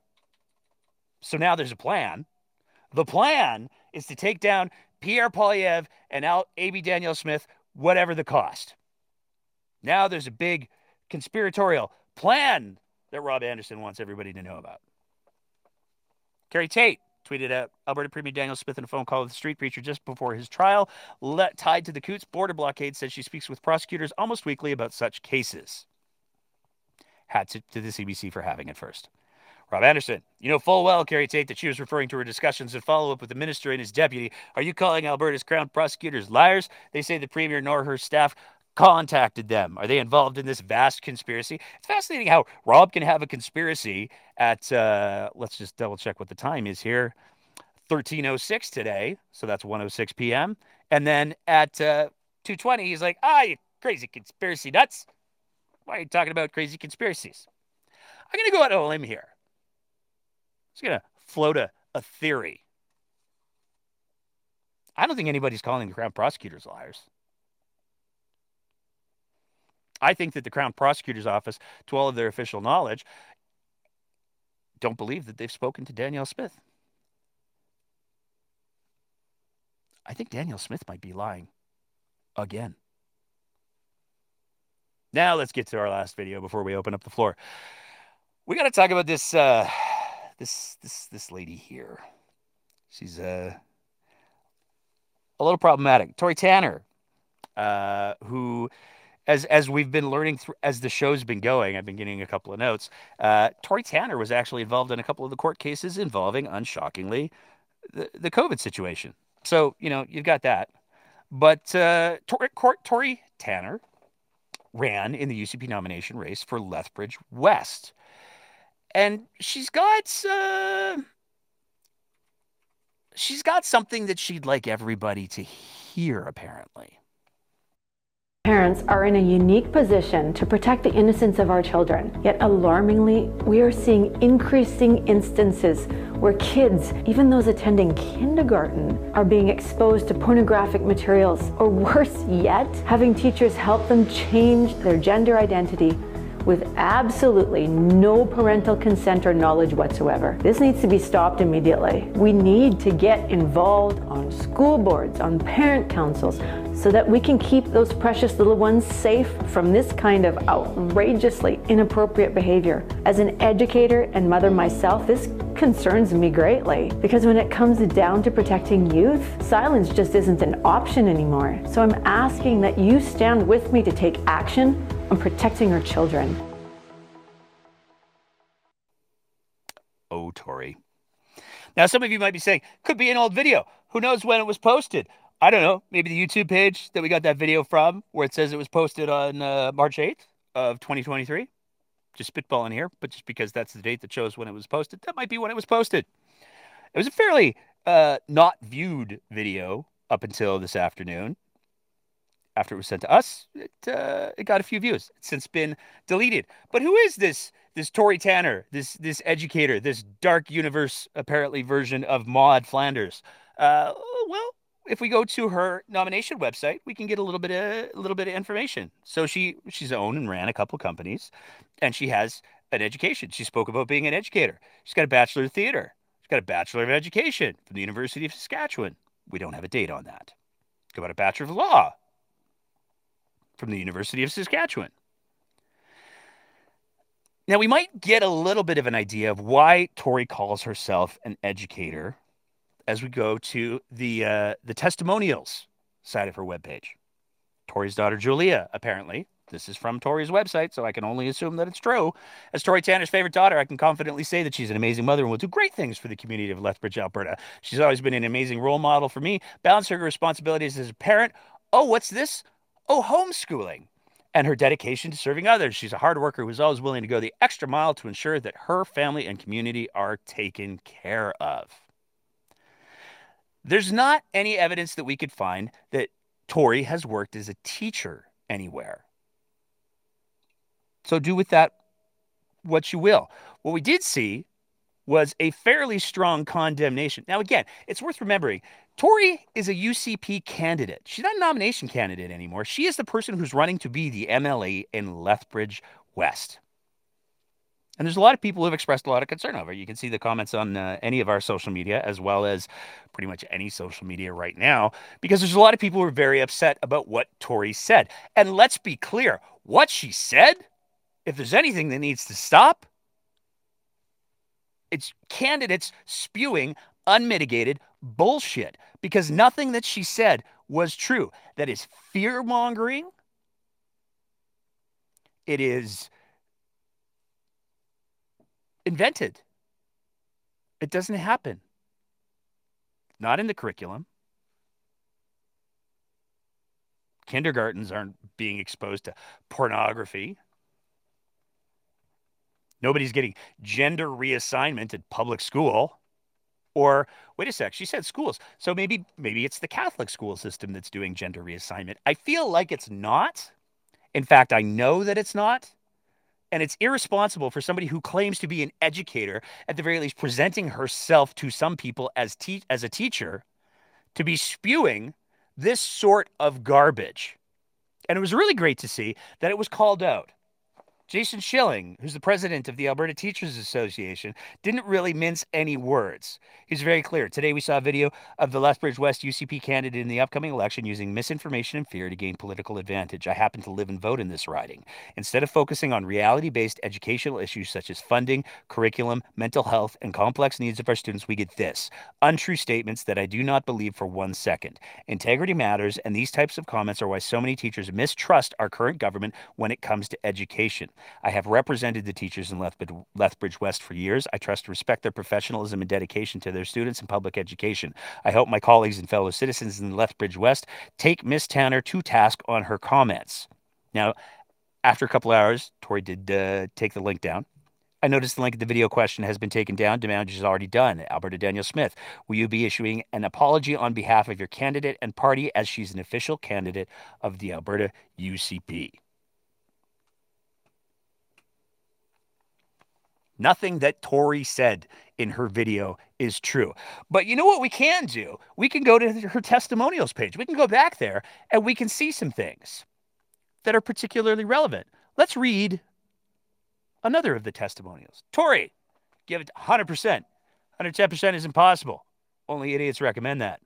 So now there's a plan. The plan is to take down Pierre Poilievre and Al- AB Danielle Smith, whatever the cost. Now there's a big conspiratorial plan that Rob Anderson wants everybody to know about. Carrie Tait tweeted at Alberta Premier Danielle Smith in a phone call with the street preacher just before his trial, let, tied to the Coutts border blockade, says she speaks with prosecutors almost weekly about such cases. Hats to the CBC for having it first. Rob Anderson, you know full well, Carrie Tait, that she was referring to her discussions and follow up with the minister and his deputy. Are you calling Alberta's Crown prosecutors liars? They say the premier nor her staff contacted them. Are they involved in this vast conspiracy? It's fascinating how Rob can have a conspiracy at, uh, let's just double check what the time is here 1306 today. So that's 106 p.m. And then at uh, 220, he's like, ah, you crazy conspiracy nuts. Why are you talking about crazy conspiracies? I'm going to go out on a limb here. Just going to float a, a theory. I don't think anybody's calling the Crown prosecutors liars. I think that the Crown Prosecutor's Office, to all of their official knowledge, don't believe that they've spoken to Danielle Smith. I think Danielle Smith might be lying again. Now let's get to our last video before we open up the floor. We got to talk about this uh, this this this lady here. She's uh, a little problematic. Tori Tanner, uh, who, as as we've been learning through as the show's been going, I've been getting a couple of notes. Uh, Tori Tanner was actually involved in a couple of the court cases involving, unshockingly, the, the COVID situation. So you know you've got that, but uh, Tori, Tori Tanner ran in the UCP nomination race for Lethbridge West and she's got uh, she's got something that she'd like everybody to hear apparently Parents are in a unique position to protect the innocence of our children. Yet, alarmingly, we are seeing increasing instances where kids, even those attending kindergarten, are being exposed to pornographic materials, or worse yet, having teachers help them change their gender identity with absolutely no parental consent or knowledge whatsoever. This needs to be stopped immediately. We need to get involved on school boards, on parent councils, so that we can keep those precious little ones safe from this kind of outrageously inappropriate behavior. As an educator and mother myself, this concerns me greatly because when it comes down to protecting youth, silence just isn't an option anymore. So I'm asking that you stand with me to take action on protecting our children. Oh, Tori. Now, some of you might be saying, could be an old video. Who knows when it was posted? I don't know. Maybe the YouTube page that we got that video from, where it says it was posted on uh, March 8th of 2023. Just spitballing here, but just because that's the date that shows when it was posted, that might be when it was posted. It was a fairly uh, not viewed video up until this afternoon. After it was sent to us, it, uh, it got a few views. It's since been deleted. But who is this this Tory Tanner, this this educator, this dark universe apparently version of Maud Flanders? Uh, well, if we go to her nomination website, we can get a little bit of a little bit of information. So she she's owned and ran a couple companies, and she has an education. She spoke about being an educator. She's got a bachelor of theater. She's got a bachelor of education from the University of Saskatchewan. We don't have a date on that. Got a bachelor of law from the University of Saskatchewan. Now, we might get a little bit of an idea of why Tory calls herself an educator as we go to the uh, the testimonials side of her webpage. Tory's daughter Julia, apparently, this is from Tory's website, so I can only assume that it's true. As Tory Tanner's favorite daughter, I can confidently say that she's an amazing mother and will do great things for the community of Lethbridge, Alberta. She's always been an amazing role model for me, balance her responsibilities as a parent. Oh, what's this? Oh, homeschooling. And her dedication to serving others. She's a hard worker who's always willing to go the extra mile to ensure that her family and community are taken care of. There's not any evidence that we could find that Tory has worked as a teacher anywhere. So do with that what you will. What we did see was a fairly strong condemnation. Now, again, it's worth remembering Tory is a UCP candidate. She's not a nomination candidate anymore. She is the person who's running to be the MLA in Lethbridge West. And there's a lot of people who have expressed a lot of concern over. You can see the comments on uh, any of our social media, as well as pretty much any social media right now, because there's a lot of people who are very upset about what Tory said. And let's be clear what she said, if there's anything that needs to stop, it's candidates spewing unmitigated bullshit because nothing that she said was true. That is fear mongering. It is invented. It doesn't happen. Not in the curriculum. Kindergartens aren't being exposed to pornography. Nobody's getting gender reassignment at public school. Or wait a sec, she said schools. So maybe maybe it's the Catholic school system that's doing gender reassignment. I feel like it's not. In fact, I know that it's not. And it's irresponsible for somebody who claims to be an educator, at the very least, presenting herself to some people as, te- as a teacher, to be spewing this sort of garbage. And it was really great to see that it was called out. Jason Schilling, who's the president of the Alberta Teachers Association, didn't really mince any words. He's very clear. Today we saw a video of the Lethbridge West UCP candidate in the upcoming election using misinformation and fear to gain political advantage. I happen to live and vote in this riding. Instead of focusing on reality based educational issues such as funding, curriculum, mental health, and complex needs of our students, we get this untrue statements that I do not believe for one second. Integrity matters, and these types of comments are why so many teachers mistrust our current government when it comes to education. I have represented the teachers in Lethbridge, West for years. I trust and respect their professionalism and dedication to their students and public education. I hope my colleagues and fellow citizens in Lethbridge West take Miss Tanner to task on her comments. Now, after a couple hours, Tory did uh, take the link down. I noticed the link in the video question has been taken down. Damage is already done. Alberta Danielle Smith, will you be issuing an apology on behalf of your candidate and party as she's an official candidate of the Alberta UCP? Nothing that Tory said in her video is true. But you know what we can do? We can go to her testimonials page. We can go back there and we can see some things that are particularly relevant. Let's read another of the testimonials. Tory, give it 100%. 110% is impossible. Only idiots recommend that.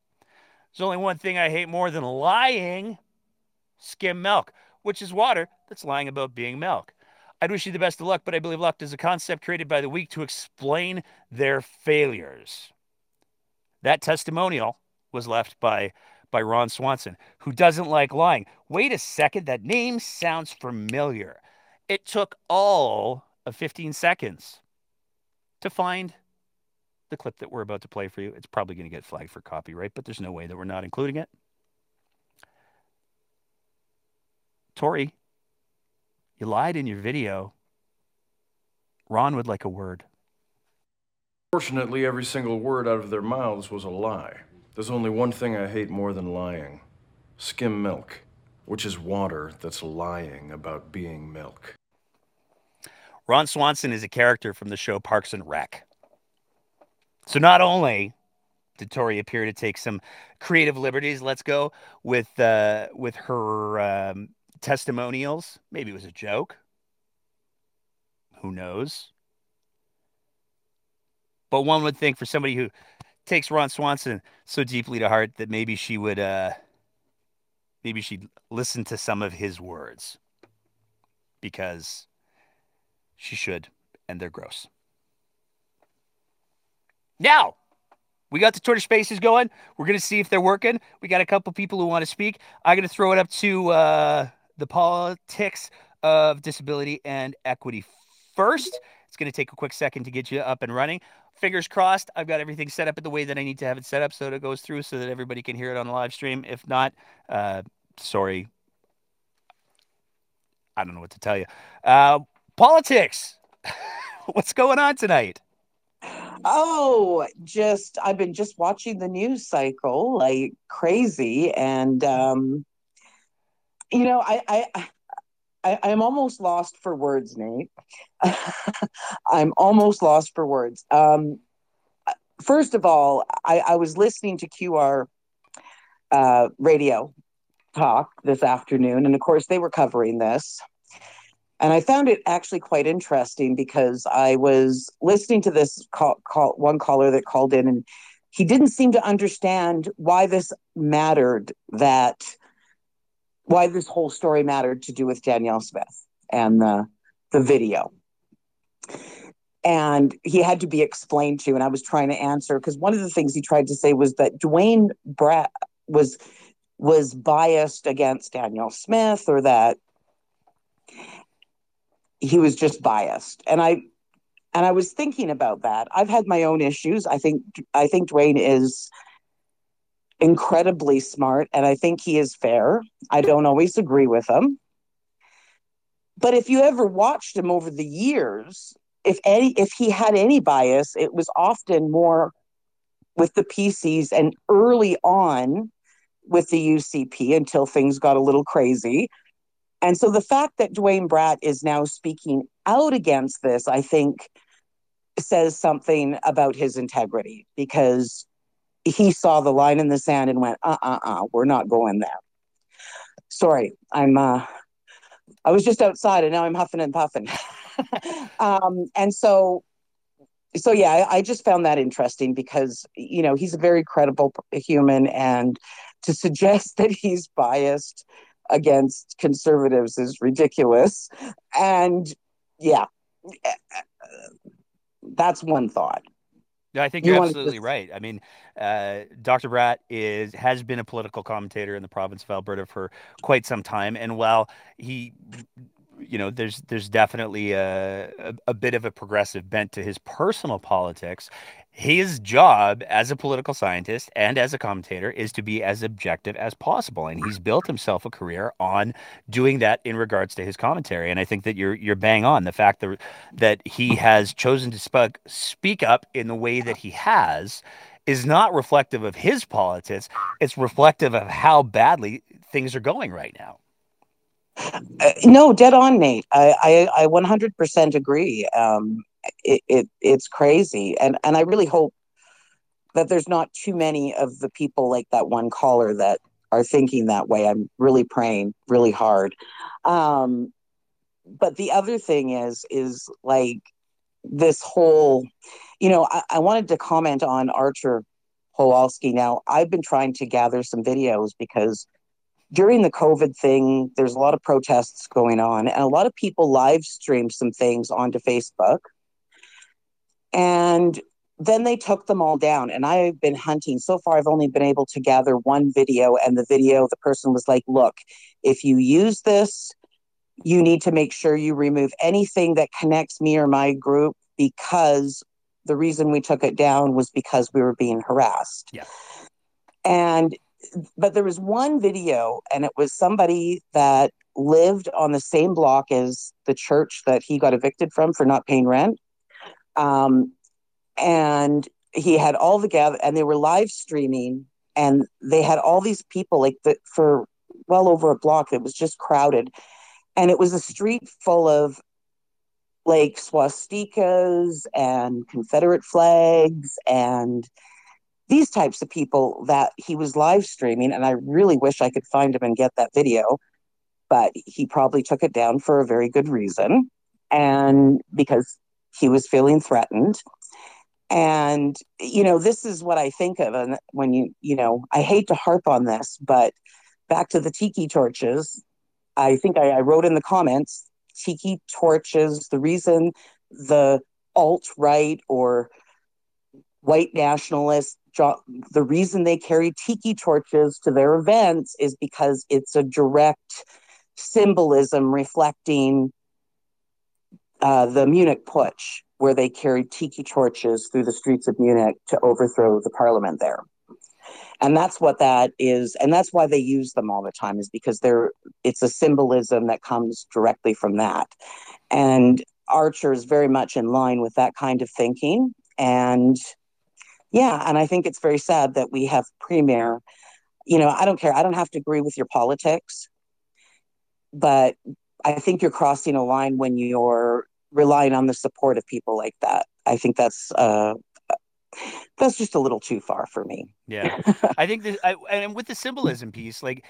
There's only one thing I hate more than lying skim milk, which is water that's lying about being milk. I'd wish you the best of luck, but I believe luck is a concept created by the weak to explain their failures. That testimonial was left by by Ron Swanson, who doesn't like lying. Wait a second, that name sounds familiar. It took all of 15 seconds to find the clip that we're about to play for you. It's probably going to get flagged for copyright, but there's no way that we're not including it. Tory, you lied in your video. Ron would like a word. Fortunately, every single word out of their mouths was a lie. There's only one thing I hate more than lying skim milk, which is water that's lying about being milk. Ron Swanson is a character from the show Parks and Rec. So not only did Tori appear to take some creative liberties, let's go with uh, with her um, testimonials. Maybe it was a joke. Who knows? But one would think for somebody who takes Ron Swanson so deeply to heart that maybe she would uh maybe she'd listen to some of his words because she should and they're gross. Now, we got the Twitter spaces going. We're going to see if they're working. We got a couple people who want to speak. I'm going to throw it up to uh, the politics of disability and equity first. It's going to take a quick second to get you up and running. Fingers crossed, I've got everything set up in the way that I need to have it set up so that it goes through so that everybody can hear it on the live stream. If not, uh, sorry. I don't know what to tell you. Uh, politics. [laughs] What's going on tonight? Oh, just I've been just watching the news cycle like crazy, and um, you know, I, I I, I'm almost lost for words, Nate. [laughs] I'm almost lost for words. Um, first of all, I, I was listening to QR uh, radio talk this afternoon, and of course, they were covering this. And I found it actually quite interesting because I was listening to this call, call, one caller that called in, and he didn't seem to understand why this mattered that why this whole story mattered to do with Danielle Smith and the the video. And he had to be explained to, and I was trying to answer because one of the things he tried to say was that Duane Bratt was was biased against Danielle Smith or that he was just biased. And I and I was thinking about that. I've had my own issues. I think I think Duane is incredibly smart and I think he is fair. I don't always agree with him. But if you ever watched him over the years, if any if he had any bias, it was often more with the PCs and early on with the UCP until things got a little crazy. And so the fact that Duane Bratt is now speaking out against this, I think, says something about his integrity because he saw the line in the sand and went, uh uh uh, we're not going there. Sorry, I'm uh I was just outside and now I'm huffing and puffing. [laughs] um, and so so yeah, I, I, just found that interesting because you know he's a very credible human, and to suggest [laughs] that he's biased against conservatives is ridiculous. And yeah, that's one thought. No, I think you are absolutely right. I mean, uh, Dr. Bratt is has been a political commentator in the province of Alberta for quite some time, and while he you know, there's there's definitely a, a, a bit of a progressive bent to his personal politics. His job as a political scientist and as a commentator is to be as objective as possible, and he's built himself a career on doing that in regards to his commentary. And I think that you're you're bang on the fact that that he has chosen to speak speak up in the way that he has is not reflective of his politics. It's reflective of how badly things are going right now. Uh, no, dead on, Nate. I I, I 100% agree. Um, it, it it's crazy, and and I really hope that there's not too many of the people like that one caller that are thinking that way. I'm really praying really hard. Um, but the other thing is is like this whole, you know, I, I wanted to comment on Artur Pawlowski. Now I've been trying to gather some videos because during the COVID thing, there's a lot of protests going on, and a lot of people live streamed some things onto Facebook. And then they took them all down. And I've been hunting. So far, I've only been able to gather one video. And the video, the person was like, look, if you use this, you need to make sure you remove anything that connects me or my group because the reason we took it down was because we were being harassed. Yeah. And but there was one video and it was somebody that lived on the same block as the church that he got evicted from for not paying rent. Um, and he had all the gather and they were live streaming and they had all these people like that for well over a block it was just crowded. And it was a street full of like swastikas and confederate flags and these types of people that he was live streaming and i really wish i could find him and get that video but he probably took it down for a very good reason. And because he was feeling threatened. And you know this is what i think of and when you you know i hate to harp on this but back to the tiki torches i think i, I wrote in the comments tiki torches the reason the alt right or white nationalists the reason they carry tiki torches to their events is because it's a direct symbolism reflecting uh, the Munich Putsch, where they carried tiki torches through the streets of Munich to overthrow the parliament there. And that's what that is, and that's why they use them all the time, is because they're it's a symbolism that comes directly from that. And Artur is very much in line with that kind of thinking. And yeah, and I think it's very sad that we have premier. You know, I don't care. I don't have to agree with your politics, but I think you're crossing a line when you're relying on the support of people like that. I think that's uh, that's just a little too far for me. Yeah, [laughs] I think this, I, and with the symbolism piece, like.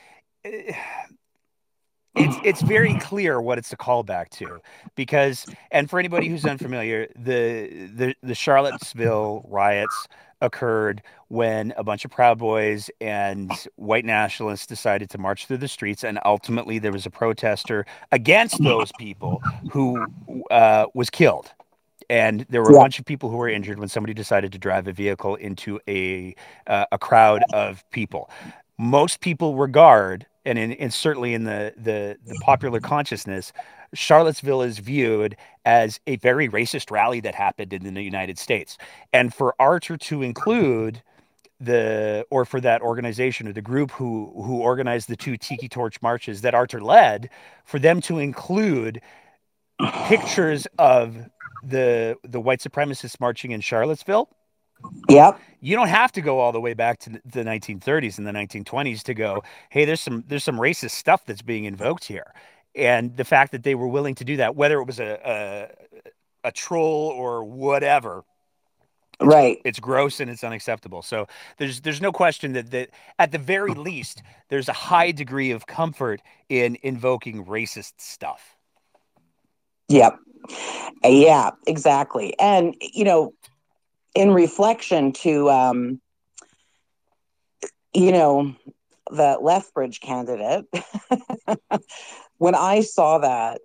It's it's very clear what it's a callback to because and for anybody who's unfamiliar the the the Charlottesville riots occurred when a bunch of Proud Boys and white nationalists decided to march through the streets, and ultimately there was a protester against those people who uh, was killed. And there were yeah. a bunch of people who were injured when somebody decided to drive a vehicle into a uh, a crowd of people. Most people regard, and, in, and certainly in the, the the popular consciousness, Charlottesville is viewed as a very racist rally that happened in the United States. And for Artur to include the or for that organization or the group who who organized the two tiki torch marches that Artur led for them to include pictures of the the white supremacists marching in Charlottesville Yep. You don't have to go all the way back to the 1930s and the 1920s to go, hey, there's some there's some racist stuff that's being invoked here and the fact that they were willing to do that, whether it was a a, a troll or whatever, it's, right? It's gross and it's unacceptable. So there's there's no question that that at the very least there's a high degree of comfort in invoking racist stuff. Yep. Yeah, exactly. And you know, in reflection to um, you know, the Lethbridge candidate [laughs] when I saw that,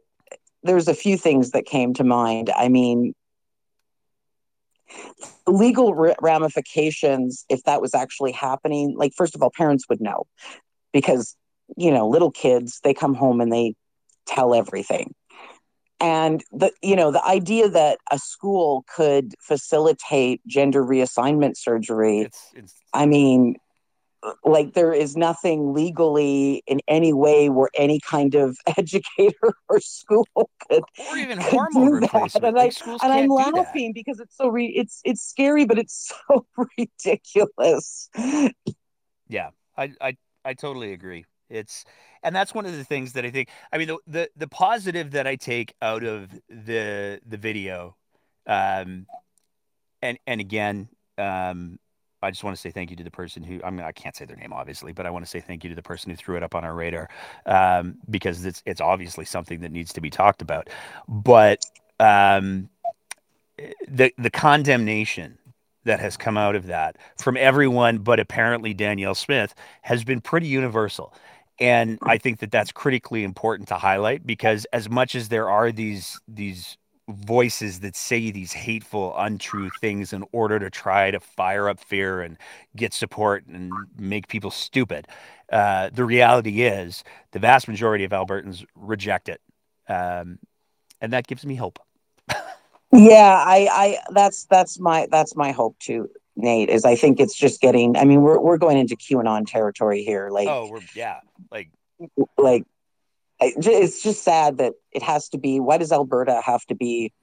there's a few things that came to mind. I mean, legal ramifications, if that was actually happening, like, first of all, parents would know because, you know, little kids, they come home and they tell everything. And the you know the idea that a school could facilitate gender reassignment surgery, it's, it's, I mean, like there is nothing legally in any way where any kind of [laughs] educator or school could or even could hormone replacement. And, like I, and I'm laughing because it's so re- it's it's scary, but it's [laughs] so ridiculous. Yeah, I I I totally agree. It's and that's one of the things that I think. I mean, the the, the positive that I take out of the the video, um, and and again, um, I just want to say thank you to the person who I mean I can't say their name obviously, but I want to say thank you to the person who threw it up on our radar um, because it's it's obviously something that needs to be talked about. But um, the the condemnation that has come out of that from everyone, but apparently Danielle Smith has been pretty universal. And I think that that's critically important to highlight because as much as there are these these voices that say these hateful, untrue things in order to try to fire up fear and get support and make people stupid. Uh, the reality is, the vast majority of Albertans reject it. Um, and that gives me hope. [laughs] Yeah, I, I that's that's my that's my hope too, Nate. Is I think it's just getting. I mean, we're we're going into QAnon territory here. Like, oh, we're yeah, like like it's just sad that it has to be. Why does Alberta have to be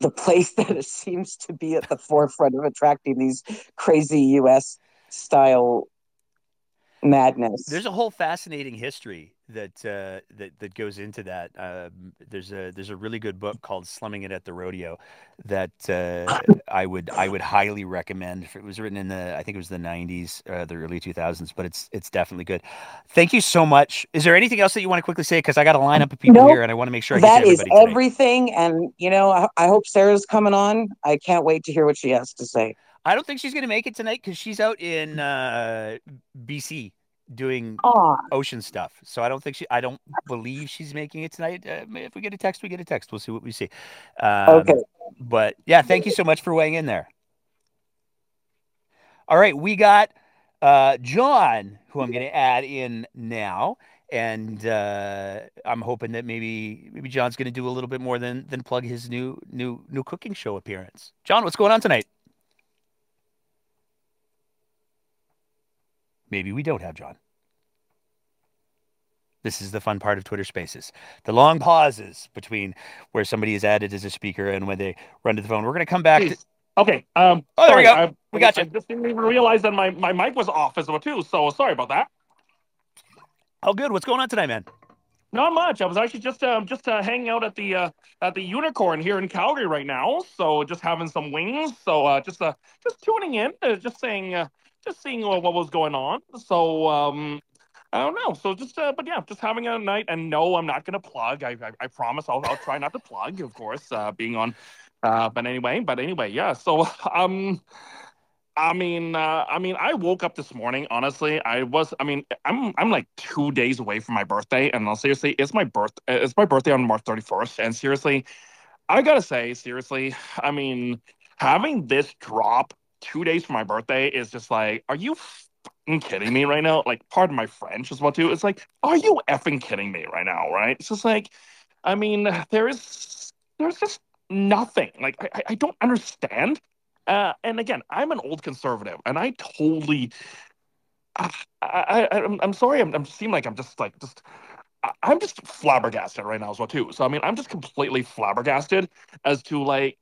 the place [laughs] that it seems to be at the forefront of attracting these crazy U.S. style madness? There's a whole fascinating history that uh, that that goes into that. Um, there's a there's a really good book called "Slumming It at the Rodeo" that uh, [laughs] I would I would highly recommend. It was written in the I think it was the 90s, uh, the early 2000s, but it's it's definitely good. Thank you so much. Is there anything else that you want to quickly say? Because I got a lineup of people nope, here, and I want to make sure I that is everything. And you know, I, I hope Sarah's coming on. I can't wait to hear what she has to say. I don't think she's going to make it tonight because she's out in uh, BC doing Aww. ocean stuff. So I don't think she, I don't believe she's making it tonight. Uh, if we get a text, we get a text. We'll see what we see. Um, okay. But yeah, thank you so much for weighing in there. All right. We got uh, John, who I'm going to add in now. And uh, I'm hoping that maybe maybe John's going to do a little bit more than than plug his new new new cooking show appearance. John, what's going on tonight? Maybe we don't have John. This is the fun part of Twitter Spaces. The long pauses between where somebody is added as a speaker and when they run to the phone. We're going to come back. To... Okay. Um, oh, there sorry, we go. I, we got you. I just didn't even realize that my, my mic was off as well too. So sorry about that. Oh, good. What's going on tonight, man? Not much. I was actually just um, just uh, hanging out at the uh, at the Unicorn here in Calgary right now. So just having some wings. So uh, just uh, just tuning in, uh, just saying uh, just seeing what, what was going on. So um, I don't know. So just, uh, but yeah, just having a night. And no, I'm not gonna plug. I, I, I promise. I'll, I'll try not to plug, of course. Uh, being on, uh, but anyway, but anyway, yeah. So [laughs] um, I mean, uh, I mean, I woke up this morning. Honestly, I was. I mean, I'm I'm like two days away from my birthday, and I'll seriously, it's my birth. It's my birthday on March 31st, and seriously, I gotta say, seriously, I mean, having this drop two days for my birthday is just like, are you fucking kidding me right now? Like, pardon my French as well too. It's like, are you effing kidding me right now? Right? It's just like, I mean, there is there's just nothing. Like, I, I don't understand. Uh, and again, I'm an old conservative, and I totally, I, I, I am sorry, I'm, I'm seem like I'm just like just. I'm just flabbergasted right now as well too. So I mean, I'm just completely flabbergasted as to like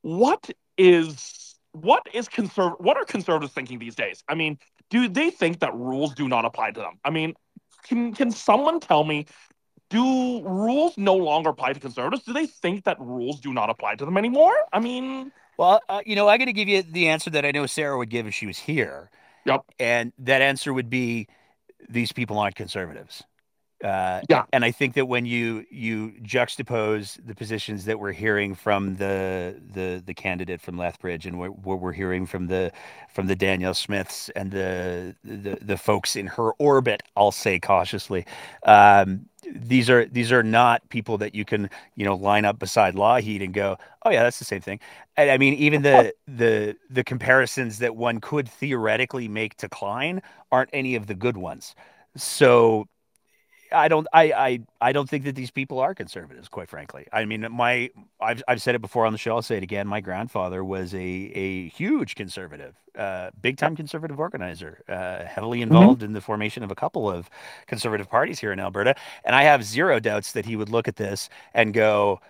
what is what is conserv- what are conservatives thinking these days? I mean, do they think that rules do not apply to them? I mean, can can someone tell me do rules no longer apply to conservatives? Do they think that rules do not apply to them anymore? I mean, well, uh, you know, I got to give you the answer that I know Sarah would give if she was here. Yep. And that answer would be these people aren't conservatives. Uh, yeah, and I think that when you you juxtapose the positions that we're hearing from the the the candidate from Lethbridge and what, what we're hearing from the from the Danielle Smiths and the the the folks in her orbit, I'll say cautiously, um, these are these are not people that you can you know line up beside Lougheed and go, oh yeah, that's the same thing. And I mean, even the the the comparisons that one could theoretically make to Klein aren't any of the good ones. So I don't I, I I don't think that these people are conservatives, quite frankly. I mean, my I've I've said it before on the show. I'll say it again. My grandfather was a a huge conservative, uh, big time conservative organizer, uh, heavily mm-hmm. involved mm-hmm. in the formation of a couple of conservative parties here in Alberta. And I have zero doubts that he would look at this and go,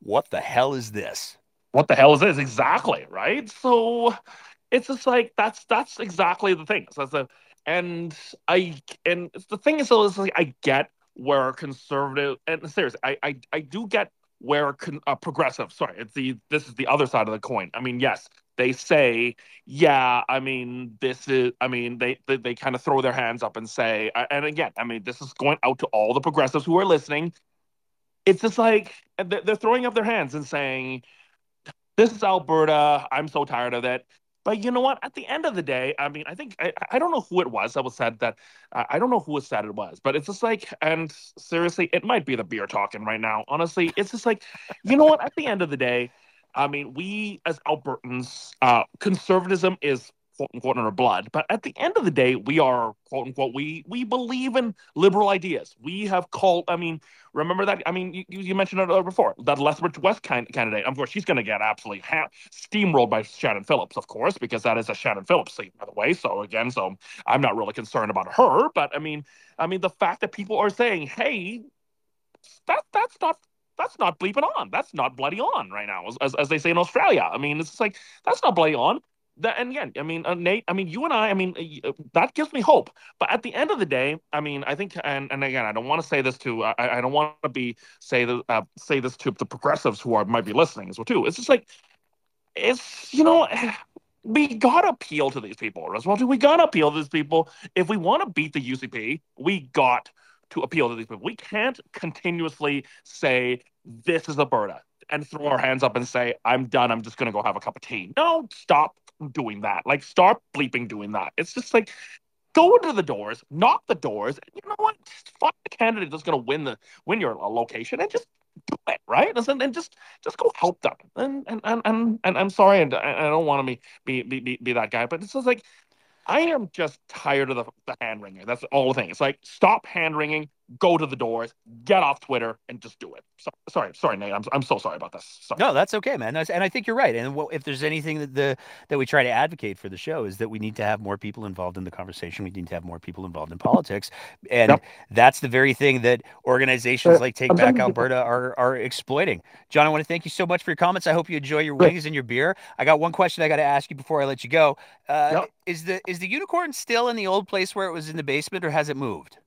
"What the hell is this? What the hell is this exactly?" Right. So it's just like that's that's exactly the thing. So that's a and I and the thing is, though, is like I get where conservative and seriously, I I, I do get where con, uh, progressive. Sorry, it's the this is the other side of the coin. I mean, yes, they say, yeah. I mean, this is. I mean, they they, they kind of throw their hands up and say, and again, I mean, this is going out to all the progressives who are listening. It's just like they're throwing up their hands and saying, "This is Alberta. I'm so tired of it." But you know what? At the end of the day, I mean, I think I, I don't know who it was that was said that uh, I don't know who was said it was, but it's just like, and seriously, it might be the beer talking right now. Honestly, it's just like, you know what? At the end of the day, I mean, we as Albertans, uh, conservatism is quote unquote in our blood. But at the end of the day, we are quote unquote we we believe in liberal ideas. We have called. I mean, remember that? I mean, you, you mentioned it before that Lethbridge West kind, candidate. Of course, she's going to get absolutely ha- steamrolled by Shannon Phillips, of course, because that is a Shannon Phillips seat, by the way. So again, so I'm not really concerned about her. But I mean, I mean, the fact that people are saying, "Hey, that that's not that's not bleeping on. That's not bloody on right now, as, as, as they say in Australia. I mean, it's like that's not bloody on. That, and again, I mean, uh, Nate, I mean, you and I, I mean, uh, that gives me hope. But at the end of the day, I mean, I think, and, and again, I don't want to say this to, I, I don't want to be say the uh, say this to the progressives who are might be listening as well too. It's just like, it's you know, [sighs] we gotta appeal to these people as well. We gotta appeal to these people if we want to beat the UCP. We got to appeal to these people. We can't continuously say this is Alberta and throw our hands up and say, I'm done. I'm just to go have a cup of tea. No, stop doing that. Like, stop bleeping doing that. It's just like, go into the doors, knock the doors, and you know what? Just find the candidate that's going to win the win your uh, location and just do it, right? And, and just just go help them. And and and and, and I'm sorry, and I don't want to be, be be be that guy, but it's just like I am just tired of the, the hand wringing. That's all the thing. It's like stop hand wringing, go to the doors, get off Twitter, and just do it. So, sorry, sorry, Nate. I'm, I'm so sorry about this. Sorry. No, that's okay, man. That's, and I think you're right. And if there's anything that the that we try to advocate for the show is that we need to have more people involved in the conversation. We need to have more people involved in politics, and yep. that's the very thing that organizations like Take Back Alberta are are exploiting. John, I want to thank you so much for your comments. I hope you enjoy your wings and your beer. I got one question I got to ask you before I let you go. Uh, yep. Is the is the unicorn still in the old place where it was in the basement, or has it moved?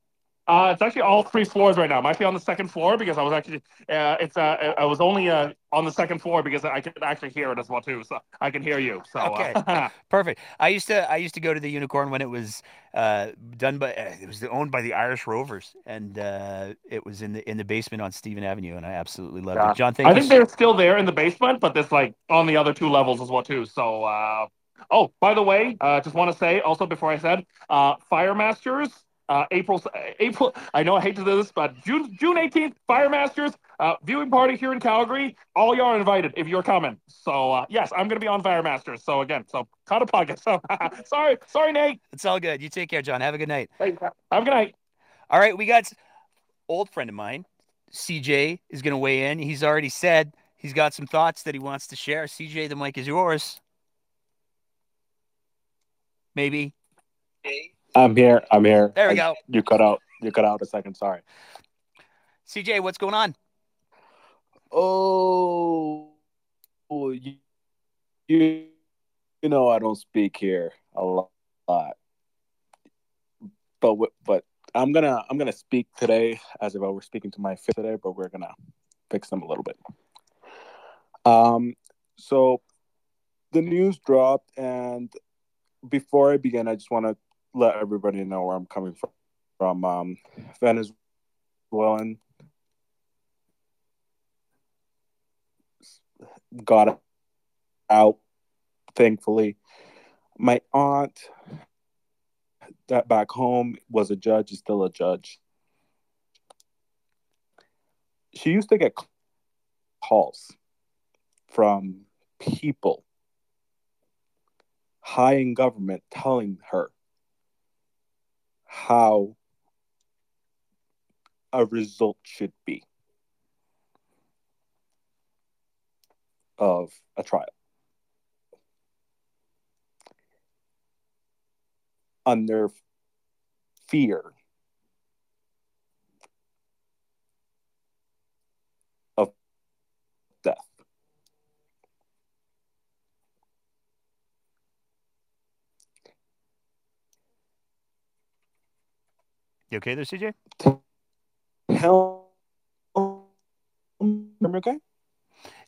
Uh, it's actually all three floors right now. I might be on the second floor because I was actually uh, it's uh, I was only uh, on the second floor because I could actually hear it as well too. So I can hear you. So okay, uh, [laughs] perfect. I used to I used to go to the Unicorn when it was uh, done by uh, it was owned by the Irish Rovers and uh, it was in the in the basement on Stephen Avenue and I absolutely loved yeah. it. John, thank I you. think they're still there in the basement, but it's like on the other two levels as well too. So. Uh, oh, by the way, uh, just want to say also before I said, uh, Fire Masters uh, April, April. I know I hate to do this, but June June eighteenth, Fire Masters uh, viewing party here in Calgary. All y'all are invited if you're coming. So uh, yes, I'm gonna be on Fire Masters. So again, so cut a pocket. [laughs] So sorry, sorry, Nate. It's all good. You take care, John. Have a good night. Thanks. Have a good night. All right, we got old friend of mine, CJ, is gonna weigh in. He's already said he's got some thoughts that he wants to share. CJ, the mic is yours. Maybe. I'm here. I'm here. There we I, go. You cut out. You cut out a second. Sorry. CJ, what's going on? Oh, you, you, you know I don't speak here a lot, but but I'm gonna I'm gonna speak today as if I were speaking to my fifth today, but we're gonna fix them a little bit. Um, so the news dropped, and before I begin, I just want to let everybody know where I'm coming from. From um, Venezuelan, got out, thankfully. My aunt, that back home was a judge, is still a judge. She used to get calls from people high in government telling her how a result should be of a trial. Under fear of death. You okay there, CJ? Hell, okay?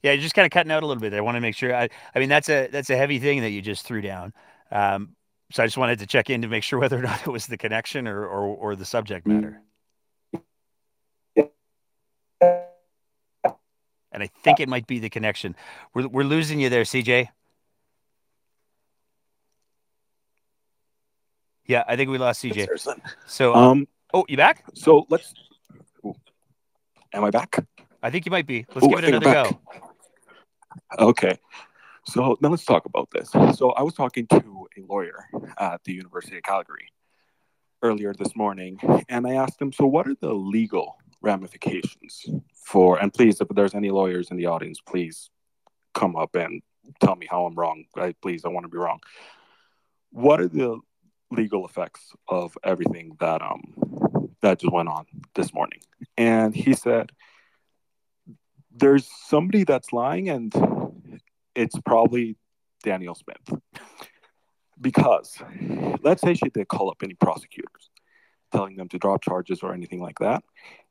Yeah, you're just kind of cutting out a little bit. There. I want to make sure. I, I mean, that's a that's a heavy thing that you just threw down. Um, so I just wanted to check in to make sure [laughs] whether or not it was the connection or or, or the subject matter. And I think it might be the connection. We're we're losing you there, CJ. Yeah, I think we lost CJ. So, um, um, oh, you back? So let's. Am I back? I think you might be. Let's Ooh, give it another go. Okay. So now let's talk about this. So I was talking to a lawyer at the University of Calgary earlier this morning, and I asked him, so what are the legal ramifications for, and please, if there's any lawyers in the audience, please come up and tell me how I'm wrong. I, please, I want to be wrong. What are the legal effects of everything that um that just went on this morning? And he said, there's somebody that's lying and it's probably Danielle Smith. Because let's say she did call up any prosecutors telling them to drop charges or anything like that.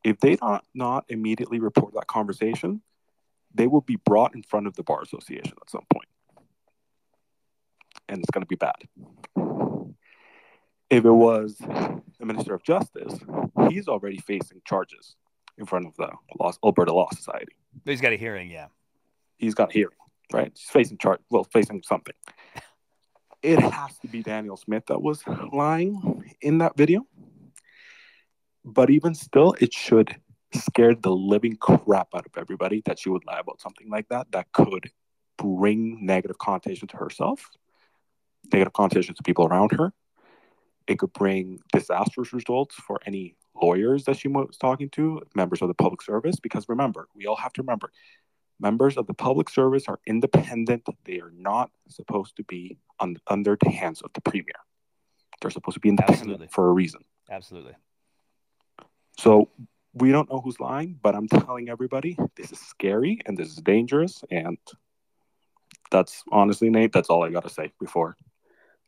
If they not, not immediately report that conversation, they will be brought in front of the Bar Association at some point. And it's going to be bad. If it was the Minister of Justice, he's already facing charges in front of the law, Alberta Law Society. He's got a hearing, yeah. He's got a hearing right? He's facing chart, well, facing something. It has to be Danielle Smith that was lying in that video. But even still, it should scare the living crap out of everybody that she would lie about something like that that could bring negative connotation to herself, negative connotation to people around her. It could bring disastrous results for any lawyers that she was talking to, members of the public service. Because remember, we all have to remember Members of the public service are independent. They are not supposed to be on, under the hands of the premier. They're supposed to be independent Absolutely. for a reason. Absolutely. So we don't know who's lying, but I'm telling everybody this is scary and this is dangerous. And that's honestly, Nate, that's all I got to say before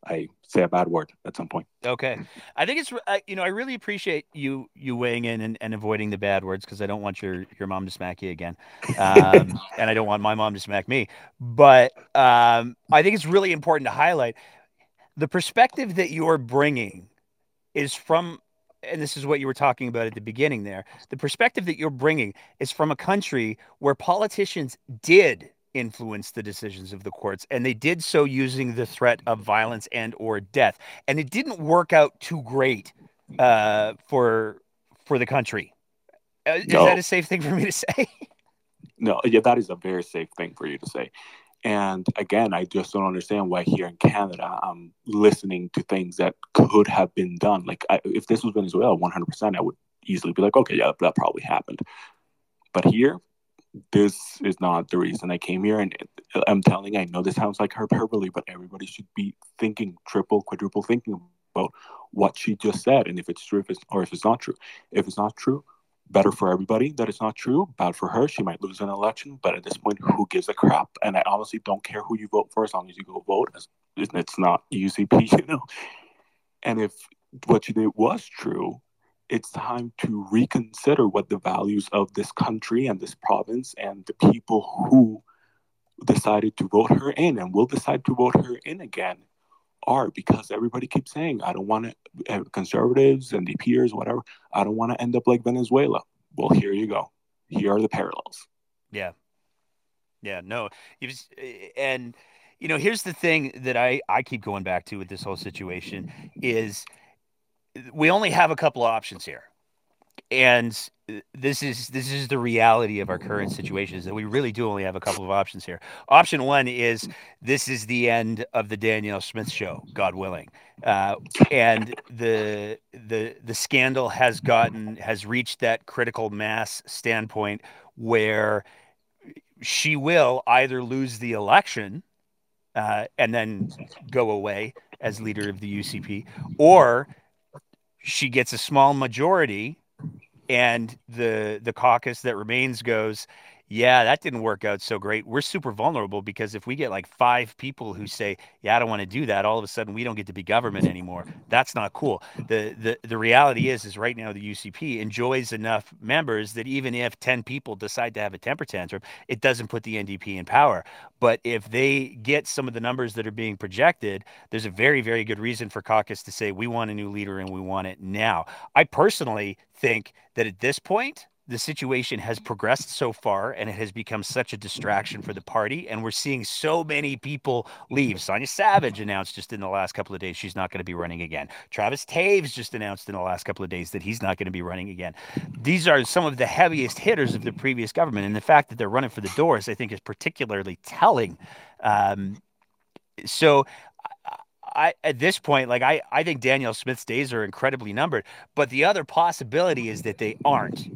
I say a bad word at some point. Okay, I think it's you know I really appreciate you you weighing in and, and avoiding the bad words because I don't want your your mom to smack you again, um, [laughs] and I don't want my mom to smack me. But um, I think it's really important to highlight the perspective that you're bringing is from. And this is what you were talking about at the beginning there. The perspective that you're bringing is from a country where politicians did influence the decisions of the courts and they did so using the threat of violence and or death and it didn't work out too great uh, for for the country. Uh, is no. that a safe thing for me to [laughs] say? No yeah that is a very safe thing for you to say and again i just don't understand why here in canada i'm listening to things that could have been done like I, if this was venezuela 100% i would easily be like okay yeah that probably happened. But here this is not the reason I came here. And I'm telling, I know this sounds like hyperbole, but everybody should be thinking triple, quadruple thinking about what she just said, and if it's true, if it's, or if it's not true. If it's not true, better for everybody that it's not true. Bad for her. She might lose an election, but at this point, who gives a crap? And I honestly don't care who you vote for as long as you go vote. It's not UCP, [laughs] you know. And if what she did was true, it's time to reconsider what the values of this country and this province and the people who decided to vote her in and will decide to vote her in again are because everybody keeps saying i don't want to uh, conservatives and the peers whatever i don't want to end up like venezuela. Well here you go. Here are the parallels. Yeah. Yeah no and you know here's the thing that i i keep going back to with this whole situation is we only have a couple of options here. And this is this is the reality of our current situation is that we really do only have a couple of options here. Option one is this is the end of the Danielle Smith show, God willing, uh, and the the the scandal has gotten has reached that critical mass standpoint where she will either lose the election uh, and then go away as leader of the UCP, or she gets a small majority and the the caucus that remains goes yeah, that didn't work out so great. We're super vulnerable because if we get like five people who say, "Yeah, I don't want to do that," all of a sudden we don't get to be government mm-hmm. anymore. That's not cool. the the The reality is, is right now the UCP enjoys enough members that even if ten people decide to have a temper tantrum, it doesn't put the NDP in power. But if they get some of the numbers that are being projected, there's a very very good reason for caucus to say we want a new leader and we want it now. I personally think that at this point the situation has progressed so far and it has become such a distraction for the party. And we're seeing so many people leave. Sonya Savage announced just in the last couple of days she's not going to be running again. Travis Toews just announced in the last couple of days that he's not going to be running again. These are some of the heaviest hitters of the previous government. And the fact that they're running for the doors, I think, is particularly telling Um, so I at this point, like I, I think Danielle Smith's days are incredibly numbered. But the other possibility is that they aren't.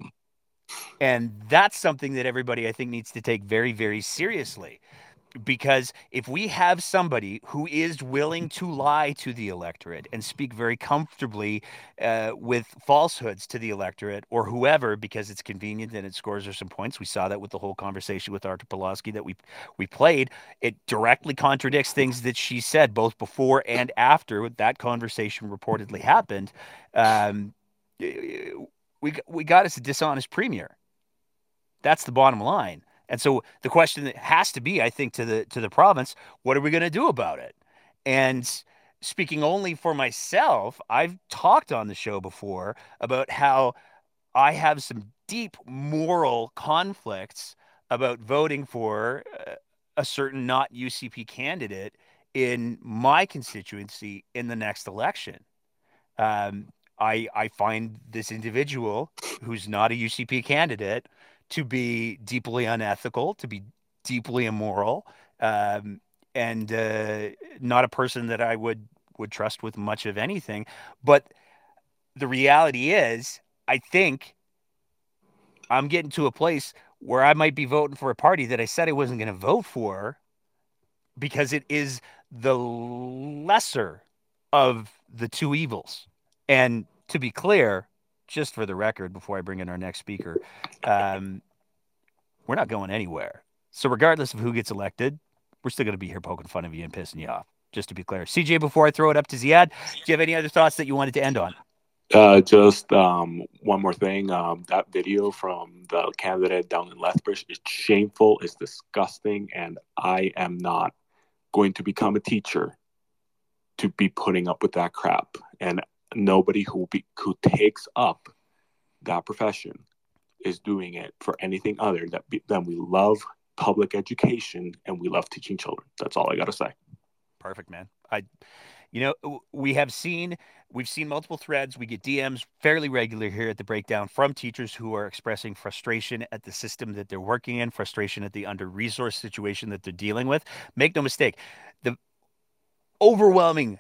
And that's something that everybody I think needs to take very, very seriously. Because if we have somebody who is willing to lie to the electorate and speak very comfortably uh, with falsehoods to the electorate or whoever because it's convenient and it scores her some points we saw that with the whole conversation with artur pawlowski that we we played it directly contradicts things that she said both before and after that conversation reportedly happened. Um, we, we got us a dishonest premier that's the bottom line and so the question that has to be, I think, to the to the province, what are we going to do about it? And speaking only for myself, I've talked on the show before about how I have some deep moral conflicts about voting for a certain not UCP candidate in my constituency in the next election. Um, I I find this individual who's not a UCP candidate to be deeply unethical, to be deeply immoral, um, and uh, not a person that I would would trust with much of anything. But the reality is, I think I'm getting to a place where I might be voting for a party that I said I wasn't going to vote for because it is the lesser of the two evils. And to be clear, just for the record, before I bring in our next speaker, um, we're not going anywhere. So, regardless of who gets elected, we're still going to be here poking fun of you and pissing you off, just to be clear. CJ, before I throw it up to Ziad, do you have any other thoughts that you wanted to end on? Uh, just um, one more thing. Um, that video from the candidate down in Lethbridge is shameful, it's disgusting, and I am not going to become a teacher to be putting up with that crap. And nobody who be, who takes up that profession is doing it for anything other that than we love public education and we love teaching children. That's all I got to say. Perfect, man. I, you know, we have seen we've seen multiple threads. We get DMs fairly regular here at the breakdown from teachers who are expressing frustration at the system that they're working in, frustration at the under resourced situation that they're dealing with. Make no mistake, the overwhelming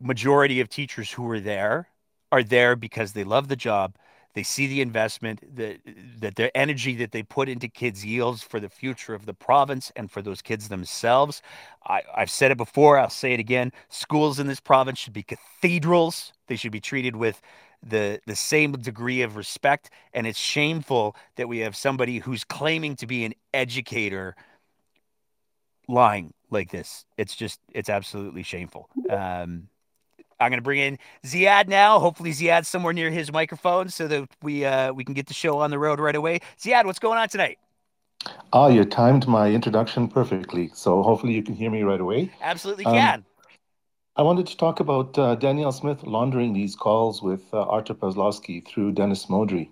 majority of teachers who are there are there because they love the job. They see the investment that that their energy that they put into kids yields for the future of the province and for those kids themselves. I, I've said it before. I'll say it again. Schools in this province should be cathedrals. They should be treated with the the same degree of respect. And it's shameful that we have somebody who's claiming to be an educator lying like this. It's just it's absolutely shameful. Um, I'm going to bring in Ziad now. Hopefully, Ziad's somewhere near his microphone so that we uh, we can get the show on the road right away. Ziad, what's going on tonight? Oh, you timed my introduction perfectly. So hopefully you can hear me right away. Absolutely um, can. I wanted to talk about uh, Danielle Smith laundering these calls with uh, Artur Pawlowski through Dennis Modry.